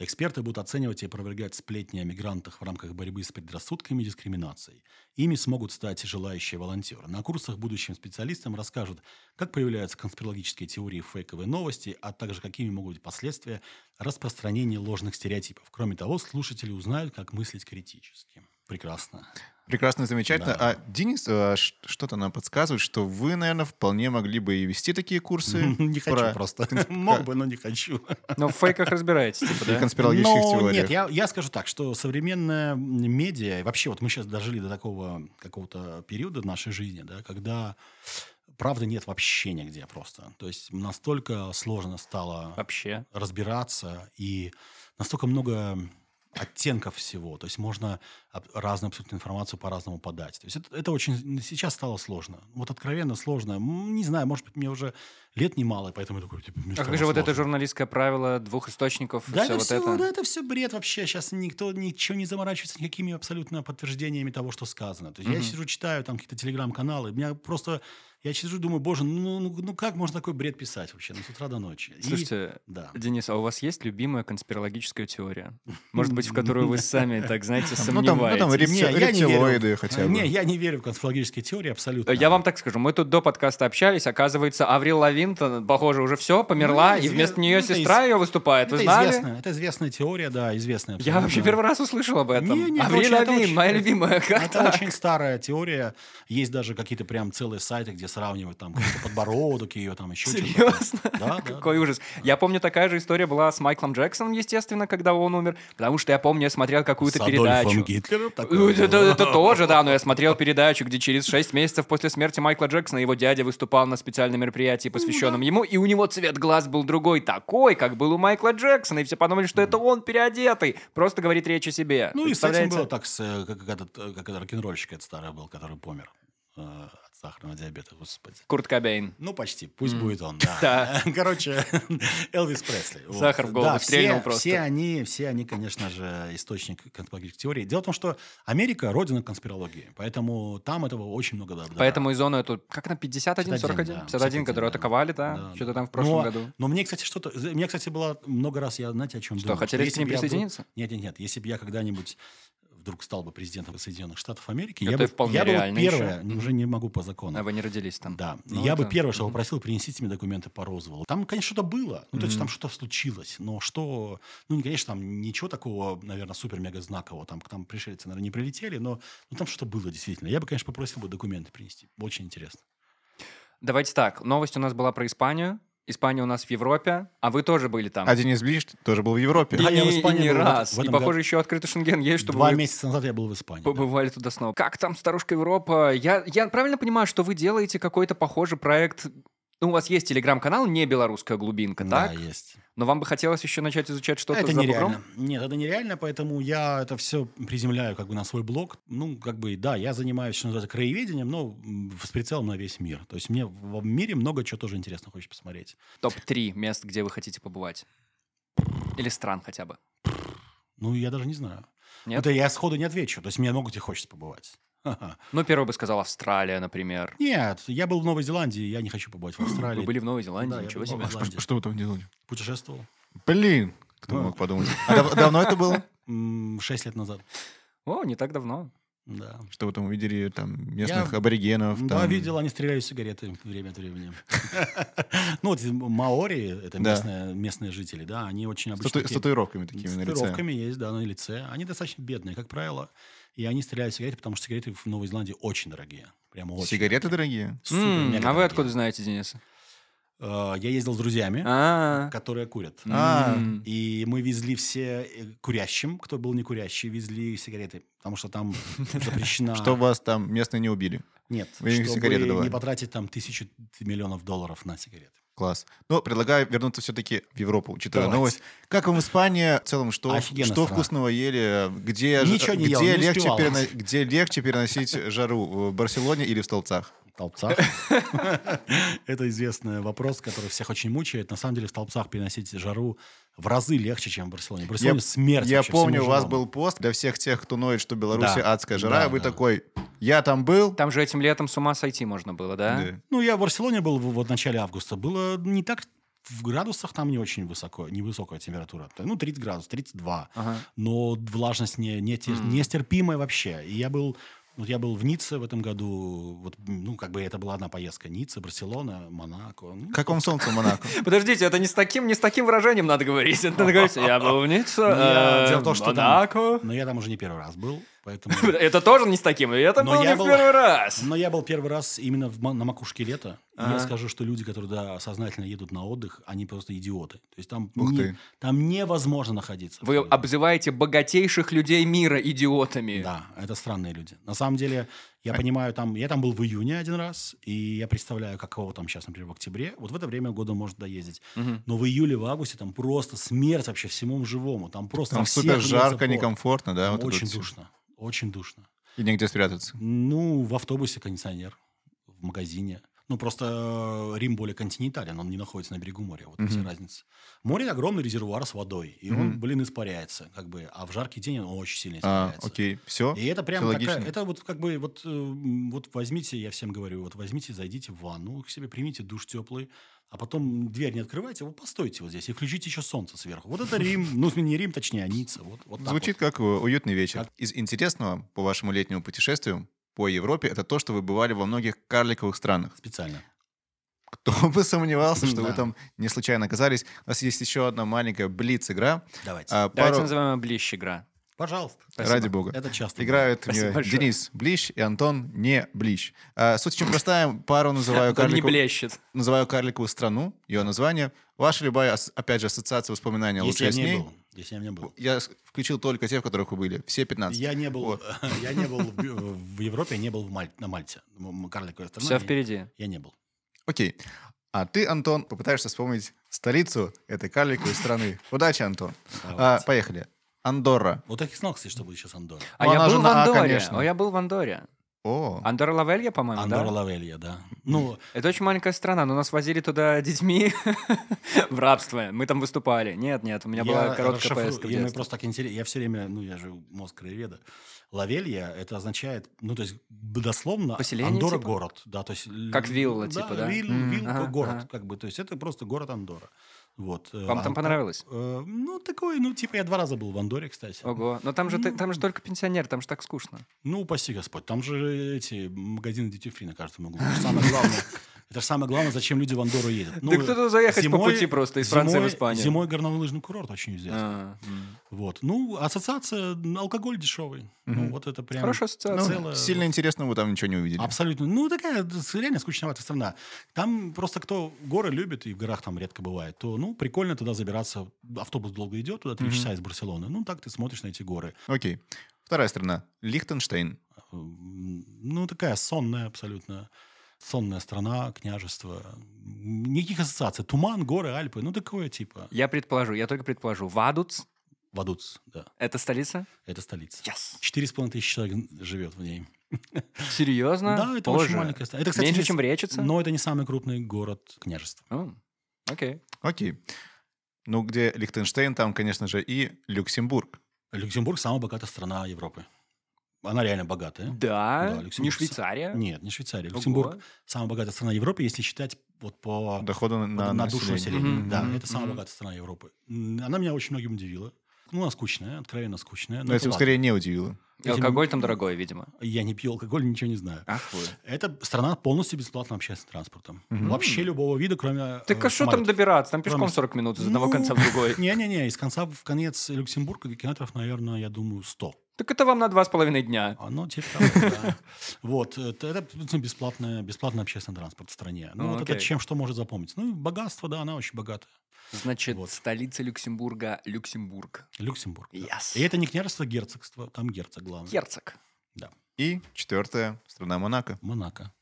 Эксперты будут оценивать и опровергать сплетни о мигрантах в рамках борьбы с предрассудками и дискриминацией. Ими смогут стать желающие волонтеры. На курсах будущим специалистам расскажут, как появляются конспирологические теории и фейковые новости, а также какими могут быть последствия распространения ложных стереотипов. Кроме того, слушатели узнают, как мыслить критически. Прекрасно. Прекрасно, замечательно. Да. А Денис ш- что-то нам подсказывает, что вы, наверное, вполне могли бы и вести такие курсы. Не хочу про просто. Мог бы, но не хочу. Но в фейках разбираетесь, типа, да? конспирологических теориях. Нет, я, скажу так, что современная медиа, и вообще вот мы сейчас дожили до такого какого-то периода в нашей жизни, да, когда правды нет вообще нигде просто. То есть настолько сложно стало Вообще. разбираться, и настолько много оттенков всего. То есть можно разную абсолютно информацию по-разному подать. То есть это, это очень сейчас стало сложно. Вот откровенно сложно. Не знаю, может быть, мне уже лет немало, и поэтому я такой, типа, А как же вот это сложно. журналистское правило двух источников, Да, все это вот все, это? да, это все бред вообще. Сейчас никто ничего не заморачивается никакими абсолютно подтверждениями того, что сказано. То есть я Мгм. сижу, читаю там какие-то телеграм-каналы, меня просто... Я сижу, думаю, боже, ну, ну, ну как можно такой бред писать вообще? Ну, с утра до ночи. И- Слушайте, да. Денис, а у вас есть любимая конспирологическая теория? Может быть, в которую вы сами, так знаете, Ну там, ну, там сомневаетесь? рептилоиды хотя бы. Не, я не верю в конспирологические теории абсолютно. Я вам так скажу, мы тут до подкаста общались, оказывается, Аврил Лавин, похоже, уже все, померла, Ну, и вместо ну, нее это сестра ее выступает, вы это знали? известная, это известная теория, да, известная. Я вообще первый раз услышал об этом. Аврил Лавин, моя любимая, как Это очень старая теория. Есть даже какие-то прям целые сайты, где сравнивают там подбородок ее, там еще что-то. Серьезно? Да, Какой ужас. Я помню, такая же история была с Майклом Джексоном, естественно, когда он умер, потому что я помню, я смотрел какую-то передачу. Гитлером Ну, Это, тоже, да, но я смотрел передачу, где через 6 месяцев после смерти Майкла Джексона его дядя выступал на специальном мероприятии, посвященном ему, и у него цвет глаз был другой, такой, как был у Майкла Джексона, и все подумали, что это он переодетый, просто говорит речь о себе. Ну и с этим было так, с, э, как, как этот, э, как этот рок-н-ролльщик этот старый был, который помер э, сахарного диабета, господи. Курт Кобейн. Ну, почти. Пусть М. будет он, да. Да. Короче, Элвис Пресли. Вот. Сахар в голову Да, стрельнул все, просто. Все они, все они, конечно же, источник конспирологических теорий. Дело в том, что Америка — родина конспирологии, поэтому там этого очень много. да, Поэтому и зону эту, как на 51, 41, 51, 51, которую да. атаковали, да, Да, что-то да. там в прошлом но, году. Но мне, кстати, что-то... Мне, кстати, было много раз, я, знаете, о чем Что, думал? хотели к если ним присоединиться? Нет, нет, нет. Если бы я когда-нибудь вдруг стал бы президентом Соединенных Штатов Америки, Это я бы, вполне я бы вот первое, еще. уже не могу по закону. А вы не родились там. Да, Ну, я бы это- первое, что попросил, принесите мне документы по Розвеллу. Там, конечно, что-то было, ну, то есть там что-то случилось, но что, ну, не, конечно, там ничего такого, наверное, супер-мега знакового, там, там пришельцы, наверное, не прилетели, но, ну, там что-то было действительно. Я бы, конечно, попросил бы документы принести, очень интересно. Давайте так, новость у нас была про Испанию. Испания у нас в Европе, а вы тоже были там. А Денис Блиш тоже был в Европе. Да, и, я в не- и Испании не был в этом- раз. в и, похоже, году. еще открытый шенген есть, чтобы Два вы месяца назад я был в Испании. да. побывали туда снова. Как там старушка Европа? Я, я правильно понимаю, что вы делаете какой-то похожий проект? Ну, у вас есть телеграм-канал, не белорусская глубинка, Да, так? есть. Но вам бы хотелось еще начать изучать что-то это за бугром? нереально. Нет, это нереально, поэтому я это все приземляю как бы на свой блог. Ну, как бы, да, я занимаюсь, что называется, краеведением, но с прицелом на весь мир. То есть мне в мире много чего тоже интересно хочется посмотреть. Топ-3 мест, где вы хотите побывать. Или стран хотя бы. Ну, я даже не знаю. Нет? Это я сходу не отвечу. То есть мне много где хочется побывать. Ну, первый бы сказал Австралия, например. Нет, я был в Новой Зеландии, я не хочу побывать в Австралии. Вы были в Новой Зеландии, Да, ничего себе. Новой Что, вы там делали? Путешествовал. Блин, кто мог подумать. А дав- давно это было? Шесть лет назад. О, не так давно. Да. Что вы там увидели? Там местных Я- аборигенов? Да, там- видел, они стреляли сигареты время от времени. Ну, вот маори, это Да. местные, жители, да, они очень С, обычно... с татуировками такими С на лице. татуировками есть, да, на лице. Они достаточно бедные, как правило. И они стреляли сигареты, потому что сигареты в Новой Зеландии очень дорогие. Прямо очень. Сигареты дорогие? Супер, мега а вы дорогие. откуда знаете, Денис? Э, Я ездил с друзьями, А, которые курят. А. м. И мы везли все э, курящим, кто был не курящий, везли сигареты, потому что там запрещена... Что вас там местные не убили? Нет, Вы чтобы не потратить там тысячу миллионов долларов на сигареты. Класс. Ну, предлагаю вернуться все-таки в Европу, учитывая Давайте. новость. Как вам Испания в целом? Что, Офигенно что страна. вкусного ели? Где, Ничего не где, ел, не легче успевал. перено- где легче переносить жару? В Барселоне или в Столбцах? Это известный вопрос, который всех очень мучает. На самом деле в Толпцах переносить жару в разы легче, чем в Барселоне. В Барселоне смерть Я помню, у вас был пост для всех тех, кто ноет, что в Беларуси Да. адская жара. Да, вы да. такой, я там был. Там же этим летом с ума сойти можно было, да? Да. Ну, я в Барселоне был в, в начале августа. Было не так в градусах там не очень высоко, невысокая температура. Ну, 30 градусов, 32. Ага. Но влажность не, не, М. нестерпимая вообще. И я был, вот я был в Ницце в этом году. Вот, ну, как бы это была одна поездка. Ницца, Барселона, Монако. Ну, Как вам солнце в Монако? Подождите, это не с таким, не с таким выражением надо говорить. Это надо говорить, я был в Ницце, Ну, э, Монако. Но я там уже не первый раз был, поэтому... Это тоже не с таким, это Но был я не был- первый раз. Но я был первый раз именно в на макушке лета. И Ага. я скажу, что люди, которые да, сознательно едут на отдых, они просто идиоты. То есть там, Ух не- ты. там невозможно находиться. Вы обзываете богатейших людей мира идиотами. Да, это странные люди. На самом деле, Я А- понимаю, там, я там был в июне один раз, и я представляю, каково там сейчас, например, в октябре. Вот в это время года можно доездить. Мгм. Но в июле, в августе там просто смерть вообще всему живому. Там просто Там супер жарко, некомфортно, да? Там вот очень душно. Очень душно. И негде спрятаться. Ну, в автобусе кондиционер, в магазине. Ну, просто э, Рим более континентален, он не находится на берегу моря. Вот и вся разница. Море огромный резервуар с водой, и он, Мгм. блин, испаряется, как бы. А в жаркий день он очень сильно А, испаряется. окей, все. И это прям такая, это вот как бы вот, э, вот возьмите, я всем говорю, вот возьмите, зайдите в ванну, к себе примите душ теплый, а потом дверь не открывайте, вы постойте вот здесь и включите еще солнце сверху. Вот это Рим, ну не Рим, точнее, а Ницца. Вот, вот Звучит вот. как э, уютный вечер. Из интересного по вашему летнему путешествию по Европе это то, что вы бывали во многих карликовых странах. специально. Кто бы сомневался, что вы Да. там не случайно оказались. У нас есть еще одна маленькая блиц-игра. Давайте. А, Давайте пару- называем ее блищ игра. Пожалуйста. Спасибо. Ради бога. Это часто. Играют в Спасибо нее большое. Денис Блищ и Антон не Блищ. А, суть очень простая. Пару называю, Он не карлику- блещет. называю карликовую страну, ее название. Ваша любая, опять же, ассоциация воспоминания Если лучше я с не ней. был. Если я не был. Я с- включил только те, в которых вы были. Все 15. Я не был, Вот. я не был в, в Европе, я не был в Маль- на Мальте. Карликовая страна. Все я- впереди. Я не был. Окей. А ты, Антон, попытаешься вспомнить столицу этой карликовой страны. Удачи, Антон. А, поехали. Андорра. Вот так и знал, кстати, что будет сейчас Андорра. А Ну, я она был в на А, конечно. А я был в Андоре. О, Андорра Лавелья, по-моему, да? Лавелья, да. Ну, Это очень маленькая страна, но нас возили туда детьми в рабство. Мы там выступали. Нет, нет, у меня была короткая расшифрую- поездка я, мне просто так интересно. Я все время, ну, я же мозг краеведа. Лавелья, это означает, ну, то есть, дословно, Поселение, Андорра типа? город. Да, то есть, Как вилла, типа, да? Вилл, М. вилл, Ага, город, ага. как бы. То есть, это просто город Андорра. Вот. э, Вам а- там понравилось? э, ну, такой, ну, типа, я два раза был в Андоре, кстати. Ого. Но там же, ты- там же только пенсионер, там же так скучно. Ну, упаси Господь. Там же эти магазины duty free на каждом углу. Самое главное. Это же самое главное, зачем люди в Андору едут. Ну, Да кто-то заехать по зимой- пути просто из Франции в зимой- Испанию. Зимой горнолыжный курорт очень известный. А, м. Вот. Ну, ассоциация, алкоголь дешевый. Ну, вот это прям... Хорошая ну, ассоциация. целое- сильно интересного вы там ничего не увидели. Абсолютно. Ну, такая реально скучноватая страна. Там просто кто горы любит, и в горах там редко бывает, то, ну, прикольно туда забираться. Автобус долго идет, туда три Мгм. часа из Барселоны. Ну, так ты смотришь на эти горы. Окей. Вторая страна. Лихтенштейн. М, Ну, такая сонная абсолютно. Сонная страна, княжество. Никаких ассоциаций. Туман, горы, Альпы. Ну, такое типа. Я предположу, я только предположу. Вадуц Вадуц, да. — это столица? Это столица. Yes. Четыре с половиной тысячи человек живет в ней. Серьезно? Да, это Боже. очень маленькая страна. Это, кстати, Меньше, не чем в Речице? Но это не самый крупный город княжества. Окей. Окей. Ну, где Лихтенштейн, там, конечно же, и Люксембург. Люксембург самая богатая страна Европы. Она реально богатая. Да, Да, не Люксембург. Швейцария? Нет, не Швейцария. Ого. Люксембург самая богатая страна Европы, если считать вот по Дохода на, на, на душу населения. Мгм, Да, мгм, это самая богатая страна Европы. Она меня очень многим удивила. Ну, она скучная, откровенно скучная. Но но это скорее не удивило. И алкоголь там дорогой, видимо. Я не пью алкоголь, ничего не знаю. Ах вы. Это страна полностью бесплатным общественным транспортом. Мгм. Вообще любого вида, кроме Так э, а что там добираться? Там пешком Кроме- 40 минут из одного Ну, конца в другой. Не-не-не, из конца в конец Люксембурга километров, наверное, я думаю, 100. Так это вам на два с половиной дня. А, Ну, типа того, да. Вот, это, это бесплатный, бесплатный общественный транспорт в стране. Ну, Ну, вот это окей. чем что может запомнить? Ну, богатство, да, она очень богатая. Значит, Вот. столица Люксембурга – Люксембург. Люксембург. да. Yes. И это не княжество, а герцогство. Там герцог главный. Герцог. И четвертая страна Монако. Монако.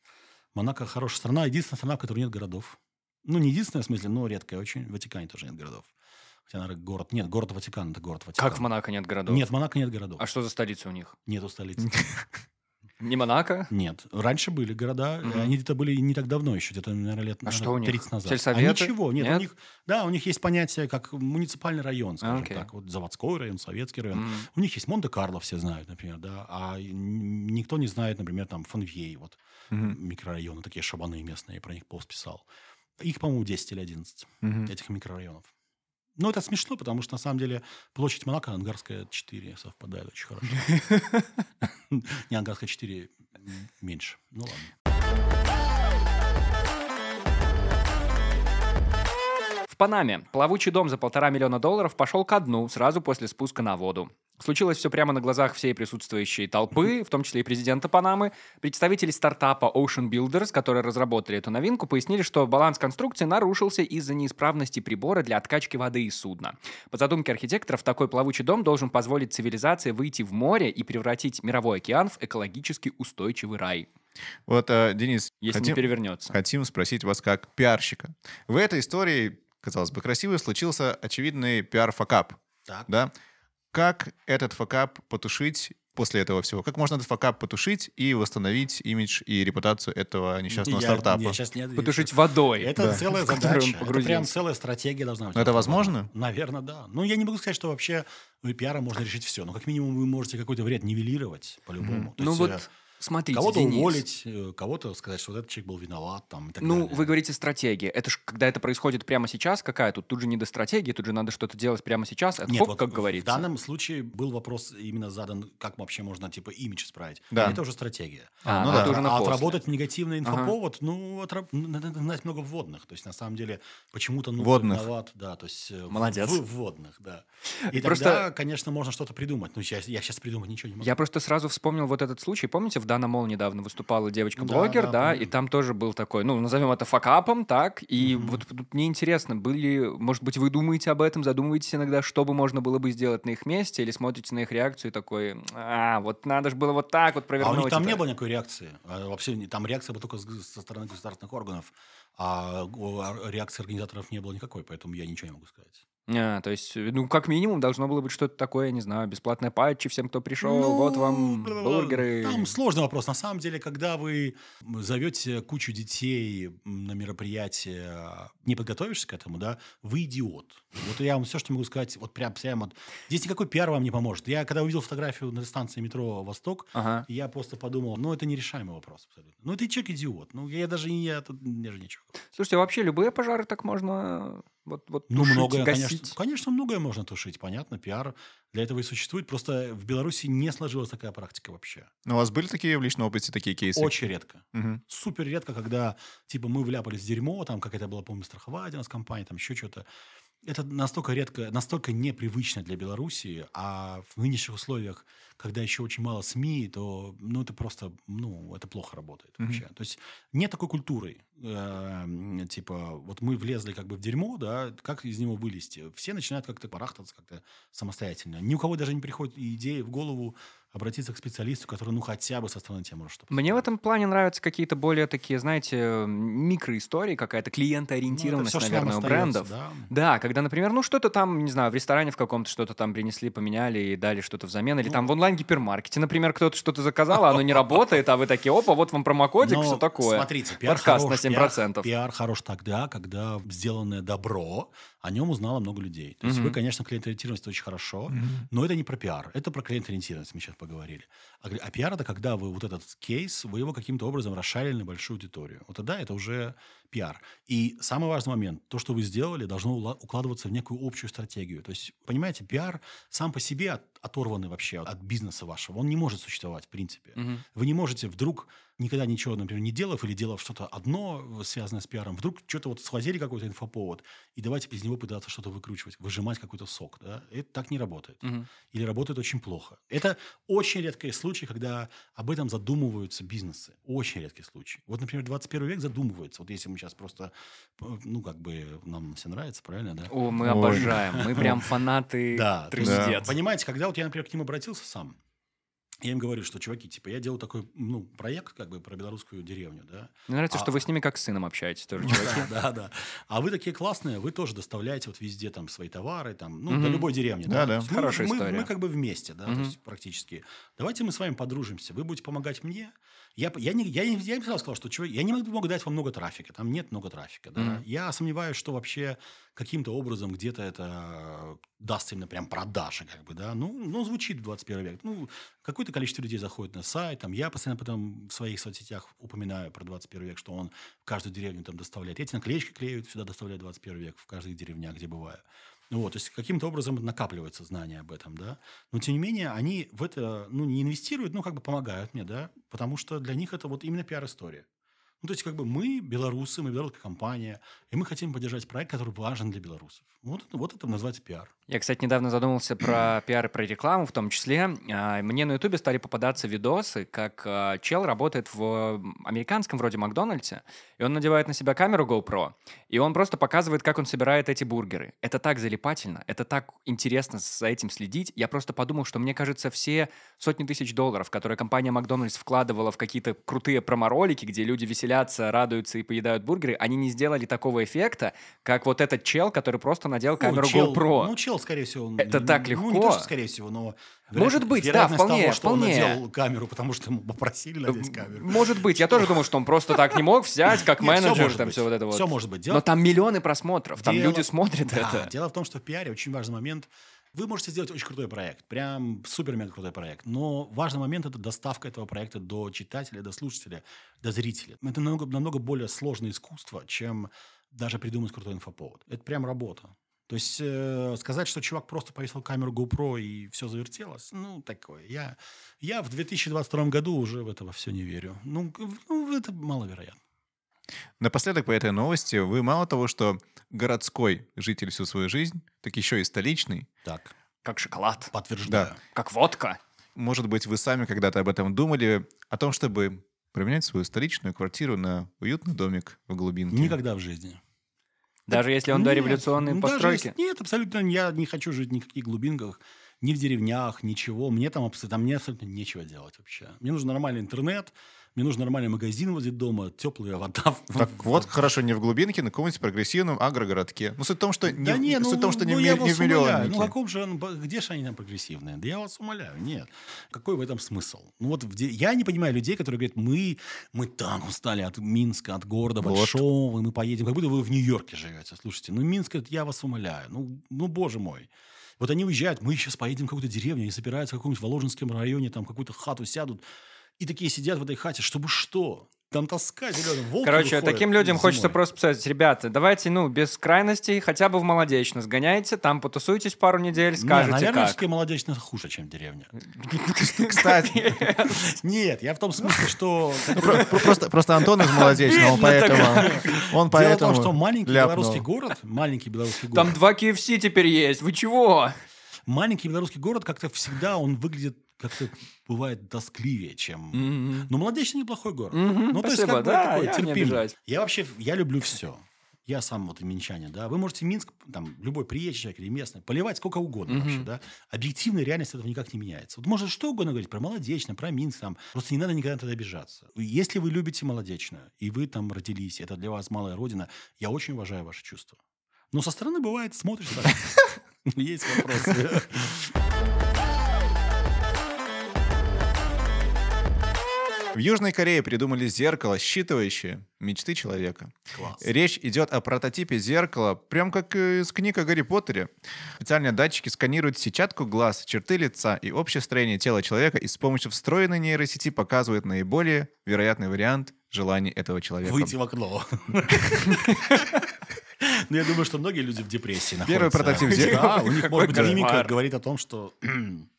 Монако хорошая страна. Единственная страна, в которой нет городов. Ну, не единственная, в смысле, но редкая очень. В Ватикане тоже нет городов. Хотя, наверное, город... Нет, город Ватикан – это город Ватикан. Как в Монако нет городов? Нет, в Монако нет городов. А что за столица у них? Нету столицы. Не Монако? Нет. Раньше были города. Мгм. Они где-то были не так давно еще, где-то, наверное, лет А наверное, что у них? 30 назад. Сельсоветы? А ничего. Нет, Нет? у них... Да, у них есть понятие как муниципальный район, скажем окей. так. Вот заводской район, советский район. У них есть Монте-Карло, все знают, например, да. А никто не знает, например, там Фонвей, вот микрорайоны, такие шабаны местные, я про них пост писал. Их, по-моему, 10 или 11, Мгм. этих микрорайонов. Но это смешно, потому что, на самом деле, площадь Монако, Ангарская 4 совпадает очень хорошо. Не, Ангарская 4 меньше. Ну ладно. В Панаме плавучий дом за полтора миллиона долларов пошел ко дну сразу после спуска на воду. Случилось все прямо на глазах всей присутствующей толпы, в том числе и президента Панамы. Представители стартапа Ocean Builders, которые разработали эту новинку, пояснили, что баланс конструкции нарушился из-за неисправности прибора для откачки воды из судна. По задумке архитекторов, такой плавучий дом должен позволить цивилизации выйти в море и превратить мировой океан в экологически устойчивый рай. Вот, э, Денис, Если хотим, не перевернется. хотим спросить вас как пиарщика. В этой истории, казалось бы, красивой, случился очевидный пиар-факап. Так. Да? Как этот факап потушить после этого всего? Как можно этот факап потушить и восстановить имидж и репутацию этого несчастного Я- стартапа? я щас не- Потушить водой. Это Да. целая задача. Это прям целая стратегия должна быть. Но это возможно? Наверное, да. Ну, я не могу сказать, что вообще ну, пиаром можно решить все. Но как минимум вы можете какой-то вред нивелировать по-любому. То Ну есть, вот, э, смотрите, Кого-то Денис. уволить, э, кого-то сказать, что вот этот человек был виноват там, и так Ну, далее. вы говорите стратегия. Это ж когда это происходит прямо сейчас, какая тут? Тут же не до стратегии, тут же надо что-то делать прямо сейчас. Это Нет, хоп, вот как в говорится. данном случае был вопрос именно задан, как вообще можно типа имидж исправить. Да. Это уже стратегия. А, ну да. это уже а после. отработать негативный инфоповод, ну, отраб- ну, надо знать много вводных. То есть, на самом деле, почему-то ну, Вводных. виноват, да, то есть... э, в- Молодец. В, вводных, да. И Просто- тогда, конечно, можно что-то придумать. Ну, сейчас, я сейчас придумать ничего не могу. Я просто сразу вспомнил вот этот случай. Помните, в Дана Мол недавно выступала девочка-блогер, Да, да, да, и там тоже был такой, ну, назовем это факапом, так, и Мгм. вот тут мне интересно, были, может быть, вы думаете об этом, задумываетесь иногда, что бы можно было бы сделать на их месте, или смотрите на их реакцию и такой, а, вот надо же было вот так вот А провернуть. у них там это». не было никакой реакции. А Вообще там реакция была только со стороны государственных органов, а а реакции организаторов не было никакой, поэтому я ничего не могу сказать. А, то есть, ну, как минимум, должно было быть что-то такое, я не знаю, бесплатные патчи всем, кто пришел, Ну, вот вам бургеры. Там сложный вопрос. На самом деле, когда вы зовете кучу детей на мероприятие, не подготовишься к этому, да, вы идиот. Вот я вам все, что могу сказать, вот прям, прям вот. Здесь никакой пиар вам не поможет. Я когда увидел фотографию на станции метро «Восток», Ага. я просто подумал, ну, это нерешаемый вопрос абсолютно. Ну, ты человек идиот. Ну, я даже не, я тут я же ничего. Слушайте, а вообще любые пожары так можно вот, вот Ну, тушить, многое, гасить? конечно, конечно, многое можно тушить, понятно, пиар для этого и существует. Просто в Беларуси не сложилась такая практика вообще. Ну, у вас были такие в личном опыте такие кейсы? Очень редко. Мгм. Супер редко, когда, типа, мы вляпались в дерьмо, там какая-то была, помню, страховая у нас компания, там еще что-то. Это настолько редко, настолько непривычно для Беларуси, а в нынешних условиях, когда еще очень мало СМИ, то, ну, это просто, ну, это плохо работает Мгм. вообще. То есть нет такой культуры, э, типа, вот мы влезли как бы в дерьмо, да, как из него вылезти? Все начинают как-то барахтаться как-то самостоятельно. Ни у кого даже не приходит идея в голову обратиться к специалисту, который, ну, хотя бы со стороны тебя может что-то Мне в этом плане нравятся какие-то более такие, знаете, микроистории, какая-то клиентоориентированность, Ну, нам наверное, у брендов. да. Да, когда, например, ну что-то там, не знаю, в ресторане в каком-то что-то там принесли, поменяли и дали что-то взамен, или Ну. там в онлайн-гипермаркете, например, кто-то что-то заказал, а оно не работает, а вы такие, опа, вот вам промокодик, Но все такое. Смотрите, пиар Подкаст хорош, на 7%. Пиар, пиар хорош тогда, когда сделанное добро, о нем узнало много людей. То есть Мгм. вы, конечно, клиентоориентированность это очень хорошо, но это не про пиар, это про клиентоориентированность, мы сейчас поговорили. А, а пиар это когда вы вот этот кейс, вы его каким-то образом расшарили на большую аудиторию. Вот тогда это уже пиар. И самый важный момент, то, что вы сделали, должно укладываться в некую общую стратегию. То есть, понимаете, пиар сам по себе от- оторванный вообще от бизнеса вашего, он не может существовать в принципе. Мгм. Вы не можете вдруг, никогда ничего, например, не делав или делав что-то одно, связанное с пиаром, вдруг что-то вот схватили какой-то инфоповод, и давайте из него пытаться что-то выкручивать, выжимать какой-то сок. Да? Это так не работает. Мгм. Или работает очень плохо. Это очень редкий случай, когда об этом задумываются бизнесы. Очень редкий случай. Вот, например, 21 век задумывается. Вот если мы сейчас просто, э, ну, как бы нам все нравится, правильно, да? О, мы Ой. обожаем, мы прям фанаты Да, трындец. Понимаете, когда вот я, например, к ним обратился сам, я им говорю, что, чуваки, типа, я делаю такой, ну, проект, как бы, про белорусскую деревню, да. Мне нравится, А- что вы с ними как с сыном общаетесь тоже, чуваки. Да, да, да. А вы такие классные, вы тоже доставляете вот везде там свои товары, там, ну, до любой деревни. Да, да. Мы- Хорошая история. Мы как бы вместе, да, то есть практически. Давайте мы с вами подружимся, вы будете помогать мне. Я, я, не, я, я им сразу сказал, что чувак, я не могу могу дать вам много трафика, там нет много трафика. Да? Мгм. Я сомневаюсь, что вообще каким-то образом где-то это даст именно прям продажи, как бы, да. Ну, ну, звучит в 21 век. Ну, какое-то количество людей заходит на сайт, там, я постоянно потом в своих соцсетях упоминаю про 21 век, что он в каждую деревню там доставляет. Эти наклеечки клеют, сюда доставляют 21 век, в каждой деревне, где бываю. Вот, то есть каким-то образом накапливается знание об этом, да. Но тем не менее они в это, ну, не инвестируют, ну, как бы помогают мне, да, потому что для них это вот именно пиар-история. Ну, то есть, как бы мы белорусы, мы белорусская компания, и мы хотим поддержать проект, который важен для белорусов. Вот, это- вот это называется пиар. Я, кстати, недавно задумался про пиар и про рекламу в том числе. А, Мне на Ютубе стали попадаться видосы, как а, чел работает в американском вроде Макдональдсе, и он надевает на себя камеру GoPro, и он просто показывает, как он собирает эти бургеры. Это так залипательно, это так интересно за этим следить. Я просто подумал, что мне кажется, все сотни тысяч долларов, которые компания Макдональдс вкладывала в какие-то крутые промо-ролики, где люди веселятся, радуются и поедают бургеры, они не сделали такого эффекта, как вот этот чел, который просто надел камеру ну, чел, GoPro. Ну, чел, скорее всего... Это так Ну, не легко. то, что скорее всего, но... Может быть, да, вполне, того, что вполне. он надел камеру, потому что ему попросили надеть камеру. Может быть, я тоже думал, что он просто так не мог взять, как менеджер, там все вот это вот. Всё может быть. Но там миллионы просмотров, там люди смотрят это. Дело в том, что в пиаре очень важный момент. Вы можете сделать очень крутой проект, прям супер-мега крутой проект, но важный момент – это доставка этого проекта до читателя, до слушателя, до зрителя. Это намного, намного более сложное искусство, чем даже придумать крутой инфоповод. Это прям работа. То есть э, сказать, что чувак просто повесил камеру GoPro и все завертелось, ну, такое. Я, я в 2022 году уже в это все не верю. Ну, ну, это маловероятно. Напоследок по этой новости вы мало того, что городской житель всю свою жизнь, так еще и столичный. Так, Как шоколад, подтверждаю. как водка. Может быть, вы сами когда-то об этом думали, о том, чтобы променять свою столичную квартиру на уютный домик в глубинке. Никогда в жизни. Даже если он Нет, дореволюционные ну, постройки. если- нет, абсолютно. Я не хочу жить ни в каких глубинках, ни в деревнях, ничего. Мне там, там мне абсолютно нечего делать вообще. Мне нужен нормальный интернет, мне нужен нормальный магазин возле дома, теплая вода. Так вот, хорошо, не в глубинке, на каком-нибудь прогрессивном агрогородке. Ну, суть в том, что не, Да в- не, ну, суть в том, что не, ну, в, я не в миллионнике. Ну, каком же, где же они там прогрессивные? Да я вас умоляю, нет. Какой в этом смысл? Ну, вот в я не понимаю людей, которые говорят, мы, мы так устали от Минска, от города Вот. большого, мы поедем, как будто вы в Нью-Йорке живете. Слушайте, ну, Минск, я вас умоляю. Ну, ну, боже мой. Вот они уезжают, мы сейчас поедем в какую-то деревню, они собираются в каком-нибудь Воложенском районе, там какую-то хату сядут, и такие сидят в этой хате, чтобы что? Там тоска зеленая, волки Короче, выходят таким людям зимой. хочется просто сказать, ребята, давайте, ну, без крайностей, хотя бы в Молодечно сгоняйте, там потусуйтесь пару недель, Не, скажете наверное, как. все-таки молодечно хуже, чем деревня. Кстати, Нет, я в том смысле, что... про- про- просто, просто Антон из Молодечного, он поэтому... Он Дело в поэтому том, что маленький белорусский город, маленький белорусский Там город, два KFC теперь есть, вы чего? маленький белорусский город как-то всегда, он выглядит как-то бывает тоскливее, чем... Но Молодечно неплохой город. Мгм, Ну, то есть, спасибо, как бы да, такой я не терпимый. Я вообще, я люблю все. Я сам вот и минчанин, да. Вы можете Минск, там, любой приезжий человек или местный, поливать сколько угодно Мгм. вообще, да. Объективная реальность этого никак не меняется. Вот можно что угодно говорить про Молодечно, про Минск, там. Просто не надо никогда тогда обижаться. Если вы любите Молодечно, и вы там родились, это для вас малая родина, я очень уважаю ваши чувства. Но со стороны бывает, смотришь, так, есть вопросы. Южной Корее придумали зеркало, считывающее мечты человека. Класс. Речь идет о прототипе зеркала, прям как э, из книг о Гарри Поттере. Специальные датчики сканируют сетчатку глаз, черты лица и общее строение тела человека и с помощью встроенной нейросети показывают наиболее вероятный вариант желаний этого человека. Выйти в окно. Ну, я думаю, что многие люди в депрессии Первый прототип зеркала. Да, у них, может быть, мимика говорит о том, что...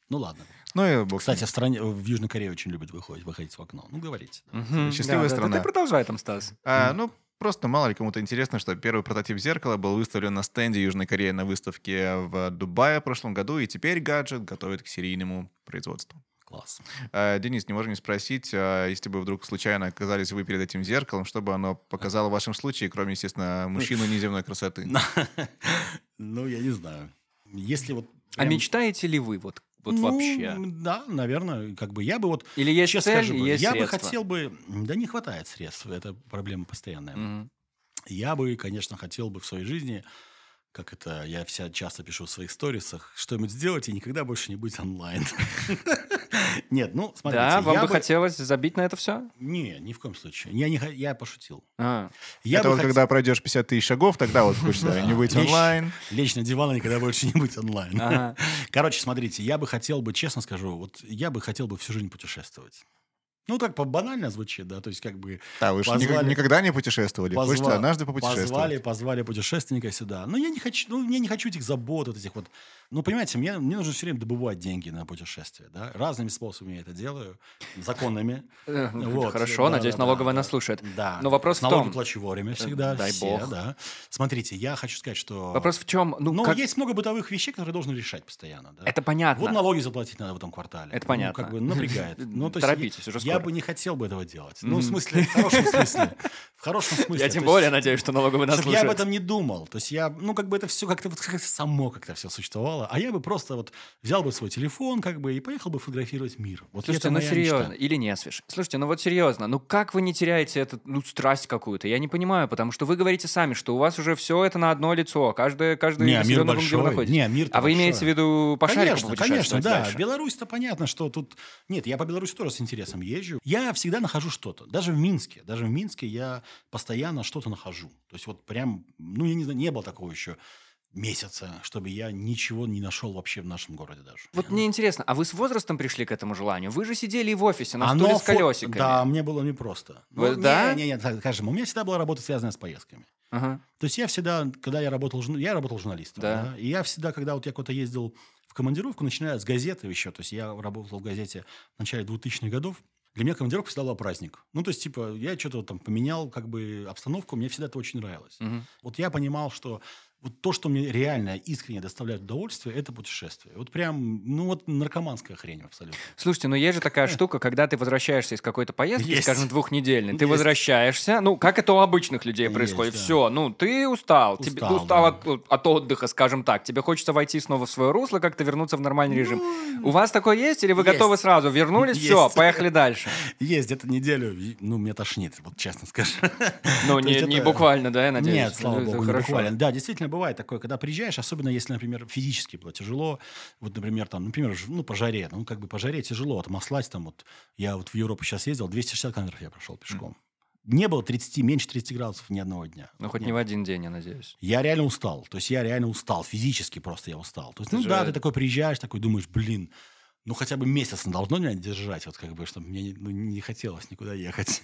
Ну, ладно. Ну и бог. Кстати, в стране, в Южной Корее очень любят выходить, выходить в окно. Ну, говорите. Мгм, Счастливая да, да, страна. Да, ты продолжай там, Стас. А, ну, просто мало ли кому-то интересно, что первый прототип зеркала был выставлен на стенде Южной Кореи на выставке в Дубае в прошлом году, и теперь гаджет готовит к серийному производству. Класс. А, Денис, не можем не спросить, а, если бы вдруг случайно оказались вы перед этим зеркалом, что бы оно показало в вашем случае, кроме, естественно, мужчины неземной красоты? Ну, я не знаю. Если вот... А прям- мечтаете ли вы вот, вот Ну, вообще? Да, наверное. Как бы я бы вот... Или есть честно цель, скажу, бы, есть я бы средства? хотел бы... Да не хватает средств. Это проблема постоянная. Мгм. Я бы, конечно, хотел бы в своей жизни, как это я вся часто пишу в своих сторисах, что-нибудь сделать и никогда больше не быть онлайн. Нет, ну, смотрите. Да, вам бы хотелось забить на это все? Не, ни в коем случае. Я, не, я пошутил. А, Я Это вот хот- когда пройдешь 50 тысяч шагов, тогда вот хочется не быть онлайн. Лечь на диван и никогда больше не быть онлайн. ага. Короче, смотрите, я бы хотел бы, честно скажу, вот я бы хотел бы всю жизнь путешествовать. Ну, так банально звучит, да, то есть как бы... Да, вы же Позвали- никогда не путешествовали. Позва- Хочется однажды попутешествовать. Позвали, позвали путешественника сюда. Но я не хочу, ну, я не хочу этих забот, вот этих вот. Ну, понимаете, мне, мне нужно все время добывать деньги на путешествия, да. Разными способами я это делаю, законными. Э, Вот, Хорошо, да, надеюсь, да, налоговая да, нас слушает. Да. Но вопрос в том- плачу вовремя всегда, дай все, бог. да. Смотрите, я хочу сказать, что... Вопрос в чем? Ну, Ну, как- есть много бытовых вещей, которые должен решать постоянно, да. Это понятно. Вот налоги заплатить надо в этом квартале. Это Ну, понятно. как бы напрягает. Ну, то Торопитесь, уже Я бы не хотел бы этого делать. Ну, в смысле, в хорошем смысле. В хорошем смысле. Я тем более надеюсь, что налоговая нас Чтоб я об слушает. этом не думал. То есть я, ну, как бы это все как-то вот само как-то все существовало. А я бы просто вот взял бы свой телефон, как бы, и поехал бы фотографировать мир. Вот Слушайте, ну серьезно, мечта. или не свеж. Слушайте, ну вот серьезно, ну как вы не теряете эту ну, страсть какую-то? Я не понимаю, потому что вы говорите сами, что у вас уже все это на одно лицо, каждый, каждый Не, на мир большой. находится. Не, мир а вы имеете в виду по Конечно, конечно, да. дальше? Беларусь-то понятно, что тут... Нет, я по Беларуси тоже с интересом езжу. Я всегда нахожу что-то. Даже в Минске. Даже в Минске я постоянно что-то нахожу. То есть вот прям... Ну, я не знаю, не было такого еще месяца, чтобы я ничего не нашел вообще в нашем городе даже. Вот мне интересно, а вы с возрастом пришли к этому желанию? Вы же сидели и в офисе на Оно стуле с фо- колесиками. Да, мне было непросто. Вы- Ну, да? Не, не, не, так скажем, у меня всегда была работа, связанная с поездками. Ага. То есть я всегда, когда я работал, я работал журналистом, Да. да. и я всегда, когда вот я куда-то ездил в командировку, начиная с газеты еще, то есть я работал в газете в начале 2000-х годов, для меня командировка всегда была праздник. Ну, то есть, типа, я что-то там поменял, как бы, обстановку, мне всегда это очень нравилось. Мгм. Вот я понимал, что вот то, что мне реально искренне доставляет удовольствие, это путешествие. Вот прям, ну вот наркоманская хрень абсолютно. Слушайте, ну есть же такая штука, когда ты возвращаешься из какой-то поездки, Есть. скажем, двухнедельной, ты Есть. возвращаешься, ну, как это у обычных людей Есть, происходит, да. все, ну, ты устал, тебе Устал, устал да. от, от отдыха, скажем так, тебе хочется войти снова в свое русло, как-то вернуться в нормальный режим. Ну, У вас такое есть, или вы есть. готовы сразу, вернулись, все, Есть. поехали дальше? Есть где-то неделю, ну, меня тошнит, вот честно скажу. Ну, не, не это- буквально, да, я надеюсь? Нет, слава Это богу, не хорошо. буквально. Да, действительно бывает такое, когда приезжаешь, особенно если, например, физически было тяжело. Вот, например, там, например, ну, по жаре. Ну, как бы по жаре тяжело отмаслать там. Вот я вот в Европу сейчас ездил, 260 километров я прошел пешком. Не было 30, меньше 30 градусов ни одного дня. Ну, хоть Не не в один день, я надеюсь. Я реально устал. То есть я реально устал. Физически просто я устал. То есть, Ты ну же- да, ты такой приезжаешь, такой думаешь, блин, ну хотя бы месяц должно меня держать, вот как бы, чтобы мне не, ну, не хотелось никуда ехать.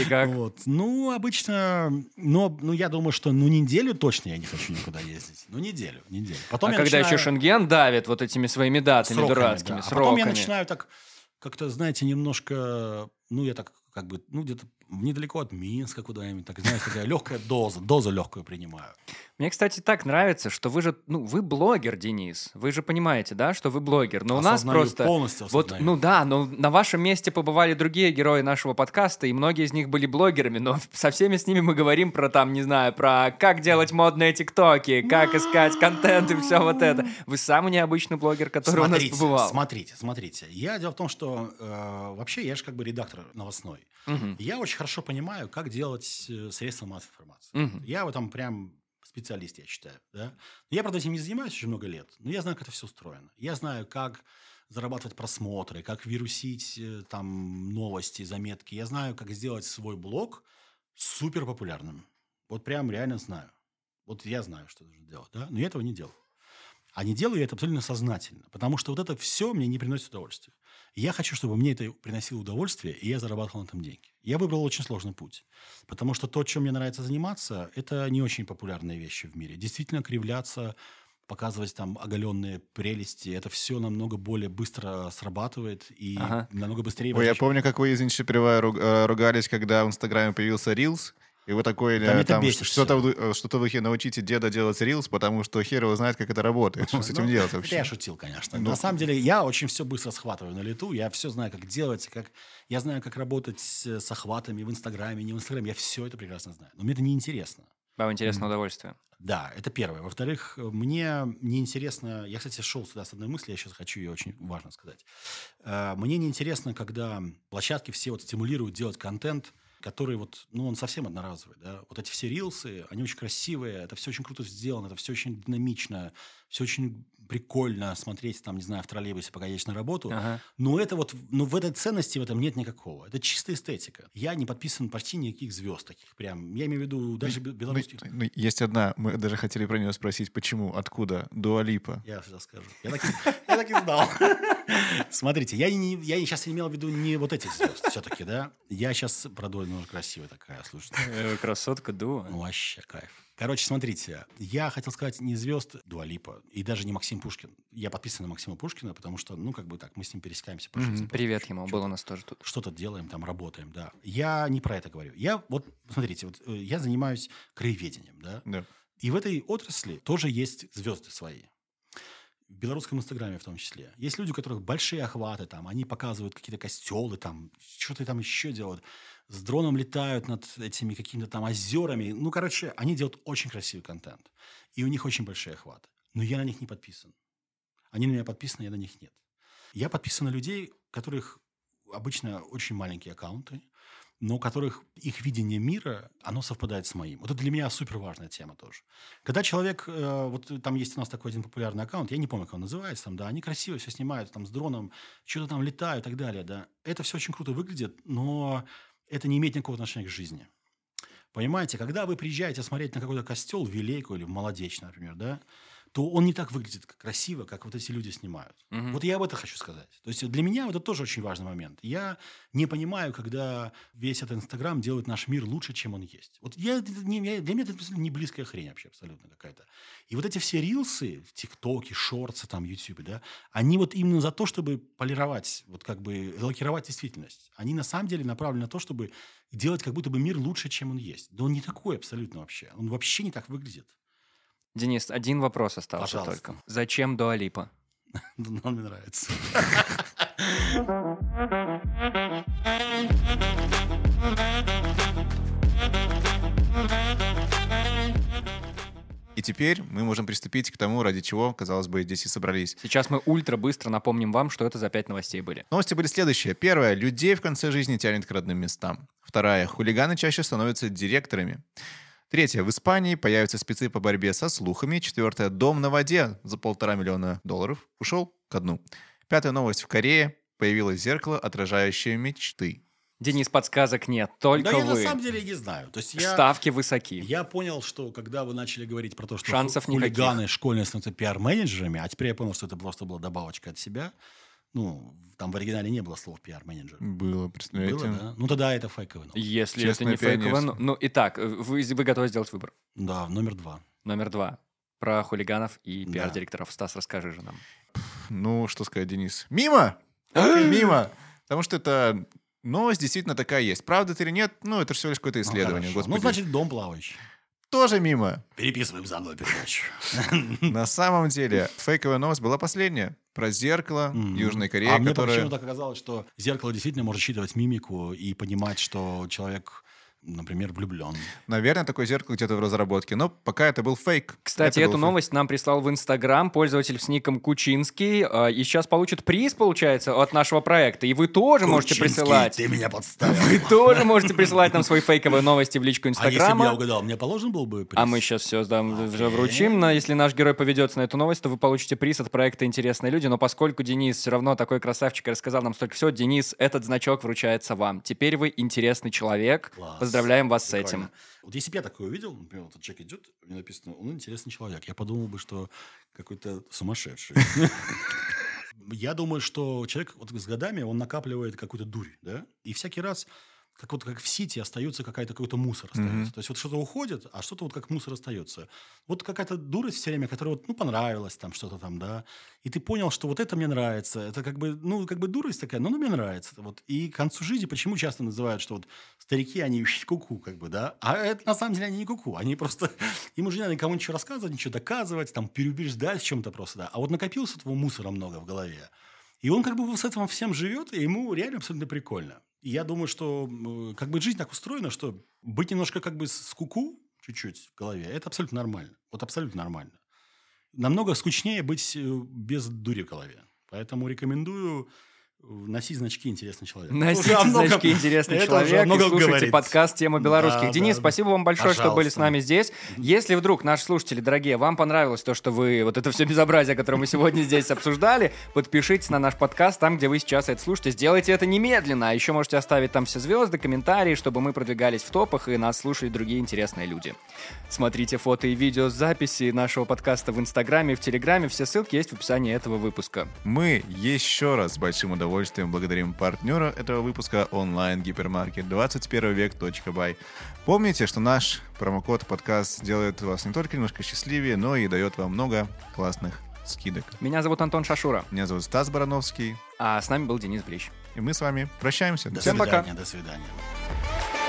И как? Вот. Ну, обычно, но, ну, я думаю, что ну неделю точно я не хочу никуда ездить. Ну, неделю, неделю. Потом а когда еще начинаю Шенген давит вот этими своими датами сроками, дурацкими, да. А сроками. потом я начинаю так, как-то, знаете, немножко, ну, я так, как бы, ну, где-то недалеко от Минска куда-нибудь, так, знаешь, такая легкая доза, дозу легкую принимаю. Мне, кстати, так нравится, что вы же, ну, вы блогер, Денис. Вы же понимаете, да, что вы блогер. Но у нас Осознаю, просто... полностью Вот, осознаю. ну да, но на вашем месте побывали другие герои нашего подкаста, и многие из них были блогерами, но со всеми с ними мы говорим про там, не знаю, про как делать модные тиктоки, как искать контент и все вот это. Вы самый необычный блогер, который у нас смотрите, побывал. смотрите, смотрите. Я дело в том, что э, вообще я же как бы редактор новостной. Мгм. Я очень хорошо понимаю, как делать э, средства массовой информации. Мгм. Я в этом прям специалист, я считаю. Да? Я, правда, этим не занимаюсь очень много лет, но я знаю, как это все устроено. Я знаю, как зарабатывать просмотры, как вирусить э, там новости, заметки. Я знаю, как сделать свой блог супер популярным. Вот прям реально знаю. Вот я знаю, что нужно делать, да? но я этого не делаю. А не делаю я это абсолютно сознательно, потому что вот это все мне не приносит удовольствия. Я хочу, чтобы мне это приносило удовольствие, и я зарабатывал на этом деньги. Я выбрал очень сложный путь, потому что то, чем мне нравится заниматься, это не очень популярные вещи в мире. Действительно кривляться, показывать там оголенные прелести, это все намного более быстро срабатывает и Ага. намного быстрее... Ой, я помню, как вы, извините, перебиваю, руг- э, ругались, когда в Инстаграме появился Reels, и вы такой, Да э, там, что-то, э, что-то в духе научите деда делать Reels, потому что хер его знает, как это работает. Что с этим Ну, делать Это вообще? я шутил, конечно. Ну. На самом деле, я очень все быстро схватываю на лету. Я все знаю, как делать, как... Я знаю, как работать с, охватами в Инстаграме, не в Инстаграме. Я все это прекрасно знаю. Но мне это неинтересно. Вам интересно удовольствие. Да, это первое. Во-вторых, мне неинтересно... Я, кстати, шел сюда с одной мыслью, я сейчас хочу ее очень важно сказать. Э, Мне неинтересно, когда площадки все вот стимулируют делать контент, который вот, ну, он совсем одноразовый, да. Вот эти все рилсы, они очень красивые, это все очень круто сделано, это все очень динамично, все очень прикольно смотреть, там, не знаю, в троллейбусе, пока едешь на работу. Ага. Но это вот, ну, в этой ценности в этом нет никакого. Это чистая эстетика. Я не подписан почти никаких звезд таких прям. Я имею в виду даже бе- Ну, белорусских. ну, есть одна, мы даже хотели про нее спросить, почему, откуда, Дуалипа. Я сейчас скажу. Я так, и- я так и знал. Смотрите, я, не, я сейчас имел в виду не вот эти звезды все-таки, да? Я сейчас про Дуа ну, красивая такая, слушайте. Э, Красотка Дуа. Ну, вообще кайф. Короче, смотрите, я хотел сказать не звезд Дуалипа и даже не Максим Пушкин. Я подписан на Максима Пушкина, потому что, ну, как бы так, мы с ним пересекаемся по жизни. Привет ему, Чё-то был у нас тоже тут. что-то делаем, там работаем, да. Я не про это говорю. Я вот, смотрите, вот э, я занимаюсь краеведением, да. Да. И в этой отрасли тоже есть звезды свои. В белорусском инстаграме в том числе. Есть люди, у которых большие охваты, там, они показывают какие-то костелы, там, что-то там еще делают. С дроном летают над этими какими-то там озерами. Ну, короче, они делают очень красивый контент. И у них очень большие охваты. Но я на них не подписан. Они на меня подписаны, я на них нет. Я подписан на людей, у которых обычно очень маленькие аккаунты, но у которых их видение мира, оно совпадает с моим. Вот это для меня супер важная тема тоже. Когда человек, э, вот там есть у нас такой один популярный аккаунт, я не помню, как он называется, там, да, они красиво все снимают, там, с дроном, что-то там летают и так далее, да. Это все очень круто выглядит, но это не имеет никакого отношения к жизни. Понимаете, когда вы приезжаете смотреть на какой-то костел в Вилейку или в Молодечь, например, да, то он не так выглядит красиво, как вот эти люди снимают. Мгм. Вот я об этом хочу сказать. То есть для меня это тоже очень важный момент. Я не понимаю, когда весь этот Инстаграм делает наш мир лучше, чем он есть. Вот я, не- я- для меня это не близкая хрень вообще абсолютно какая-то. И вот эти все рилсы в ТикТоке, Шорцы, там, Ютубе, да, они вот именно за то, чтобы полировать, вот как бы лакировать действительность. Они на самом деле направлены на то, чтобы делать как будто бы мир лучше, чем он есть. Да он не такой абсолютно вообще. Он вообще не так выглядит. Денис, один вопрос остался Пожалуйста. только. Зачем Дуалипа? Он мне нравится. И теперь мы можем приступить к тому, ради чего, казалось бы, здесь и собрались. Сейчас мы ультра быстро напомним вам, что это за пять новостей были. Новости были следующие. Первая. Людей в конце жизни тянет к родным местам. Вторая. Хулиганы чаще становятся директорами. Третья. В Испании появятся спецы по борьбе со слухами. Четвертая. Дом на воде за полтора миллиона долларов ушел ко дну. Пятая новость. В Корее появилось зеркало, отражающее мечты. Денис, подсказок нет, только Да я на вы. самом деле не знаю. То есть я... Ставки высоки. Я понял, что когда вы начали говорить про то, что Шансов ху- никаких. хулиганы школьные становятся пиар-менеджерами, а теперь я понял, что это просто была добавочка от себя. Ну, там в оригинале не было слова пиар-менеджер. Было, представляете? Было, да? Ну, тогда это фейковый номер. Если Честное это не фейково. пионерство. Ну, ну, итак, вы, вы готовы сделать выбор? Да, номер два. Номер два. Про хулиганов и Да. пиар-директоров. Стас, расскажи же нам. Ну, что сказать, Денис? Мимо! Мимо! Потому что это новость действительно такая есть. Правда это или нет? Ну, это же всего лишь какое-то Ну, исследование. господи. Ну, значит, дом плавающий. Тоже мимо. Переписываем заново передачу. На самом деле, фейковая новость была последняя. Про зеркало Мгм. Южной Кореи, А мне которое... почему-то оказалось, что зеркало действительно может считывать мимику и понимать, что человек, например, влюблен. Наверное, такое зеркало где-то в разработке. Но пока это был фейк. Кстати, Это эту фейк. новость нам прислал в Инстаграм пользователь с ником Кучинский. э, И сейчас получит приз, получается, от нашего проекта. И вы тоже можете Кучинский, присылать. ты меня подставил. Вы тоже можете присылать нам свои фейковые новости в личку А если бы я Инстаграма. угадал, мне положен был бы приз? А мы сейчас все Окей. вручим. Но если наш герой поведется на эту новость, то вы получите приз от проекта «Интересные люди». Но поскольку Денис все равно такой красавчик и рассказал нам столько всего, Денис, этот значок вручается вам. Теперь вы интересный человек. Класс. Поздравляем вас с этим. Вот если бы я такое увидел, например, этот человек идет, мне написано, он интересный человек, я подумал бы, что какой-то сумасшедший. Я думаю, что человек вот с годами, он накапливает какую-то дурь, да, и всякий раз как вот как в Сити остается какая-то какой-то мусор остается. Мгм. То есть вот что-то уходит, а что-то вот как мусор остается. Вот какая-то дурость все время, которая вот, ну, понравилась там что-то там, да. И ты понял, что вот это мне нравится. Это как бы, ну, как бы дурость такая, но она мне нравится. Вот. И к концу жизни почему часто называют, что вот старики, они куку, как бы, да. А это на самом деле они не куку. Они просто, им уже не надо никому ничего рассказывать, ничего доказывать, там, переубеждать в чем-то просто, да. А вот накопилось этого мусора много в голове. И он как бы с этим всем живет, и ему реально абсолютно прикольно. Я думаю, что как бы жизнь так устроена, что быть немножко как бы с куку чуть-чуть в голове, это абсолютно нормально. Вот абсолютно нормально. Намного скучнее быть э, без дури в голове. Поэтому рекомендую Носить значки «Интересный человек». Носите Уже значки «Интересный это человек» о многом и слушайте говорит. подкаст «Тема белорусских». Да, Денис, да. спасибо вам большое, что были с Пожалуйста. нами здесь. Если вдруг, наши слушатели дорогие, вам понравилось то, что вы, вот это все безобразие, которое мы сегодня здесь обсуждали, подпишитесь на наш подкаст там, где вы сейчас это слушаете. Сделайте это немедленно. А еще можете оставить там все звезды, комментарии, чтобы мы продвигались в топах и нас слушали другие интересные люди. Смотрите фото и видео записи нашего подкаста в Инстаграме, в Телеграме. Все ссылки есть в описании этого выпуска. Мы еще раз с большим удовольствием благодарим партнера этого выпуска онлайн-гипермаркет 21 век.бай. Помните, что наш промокод подкаст делает вас не только немножко счастливее, но и дает вам много классных скидок. Меня зовут Антон Шашура, Меня зовут Стас Барановский, а с нами был Денис Брич. и мы с вами прощаемся. До Всем пока! свидания, до свидания.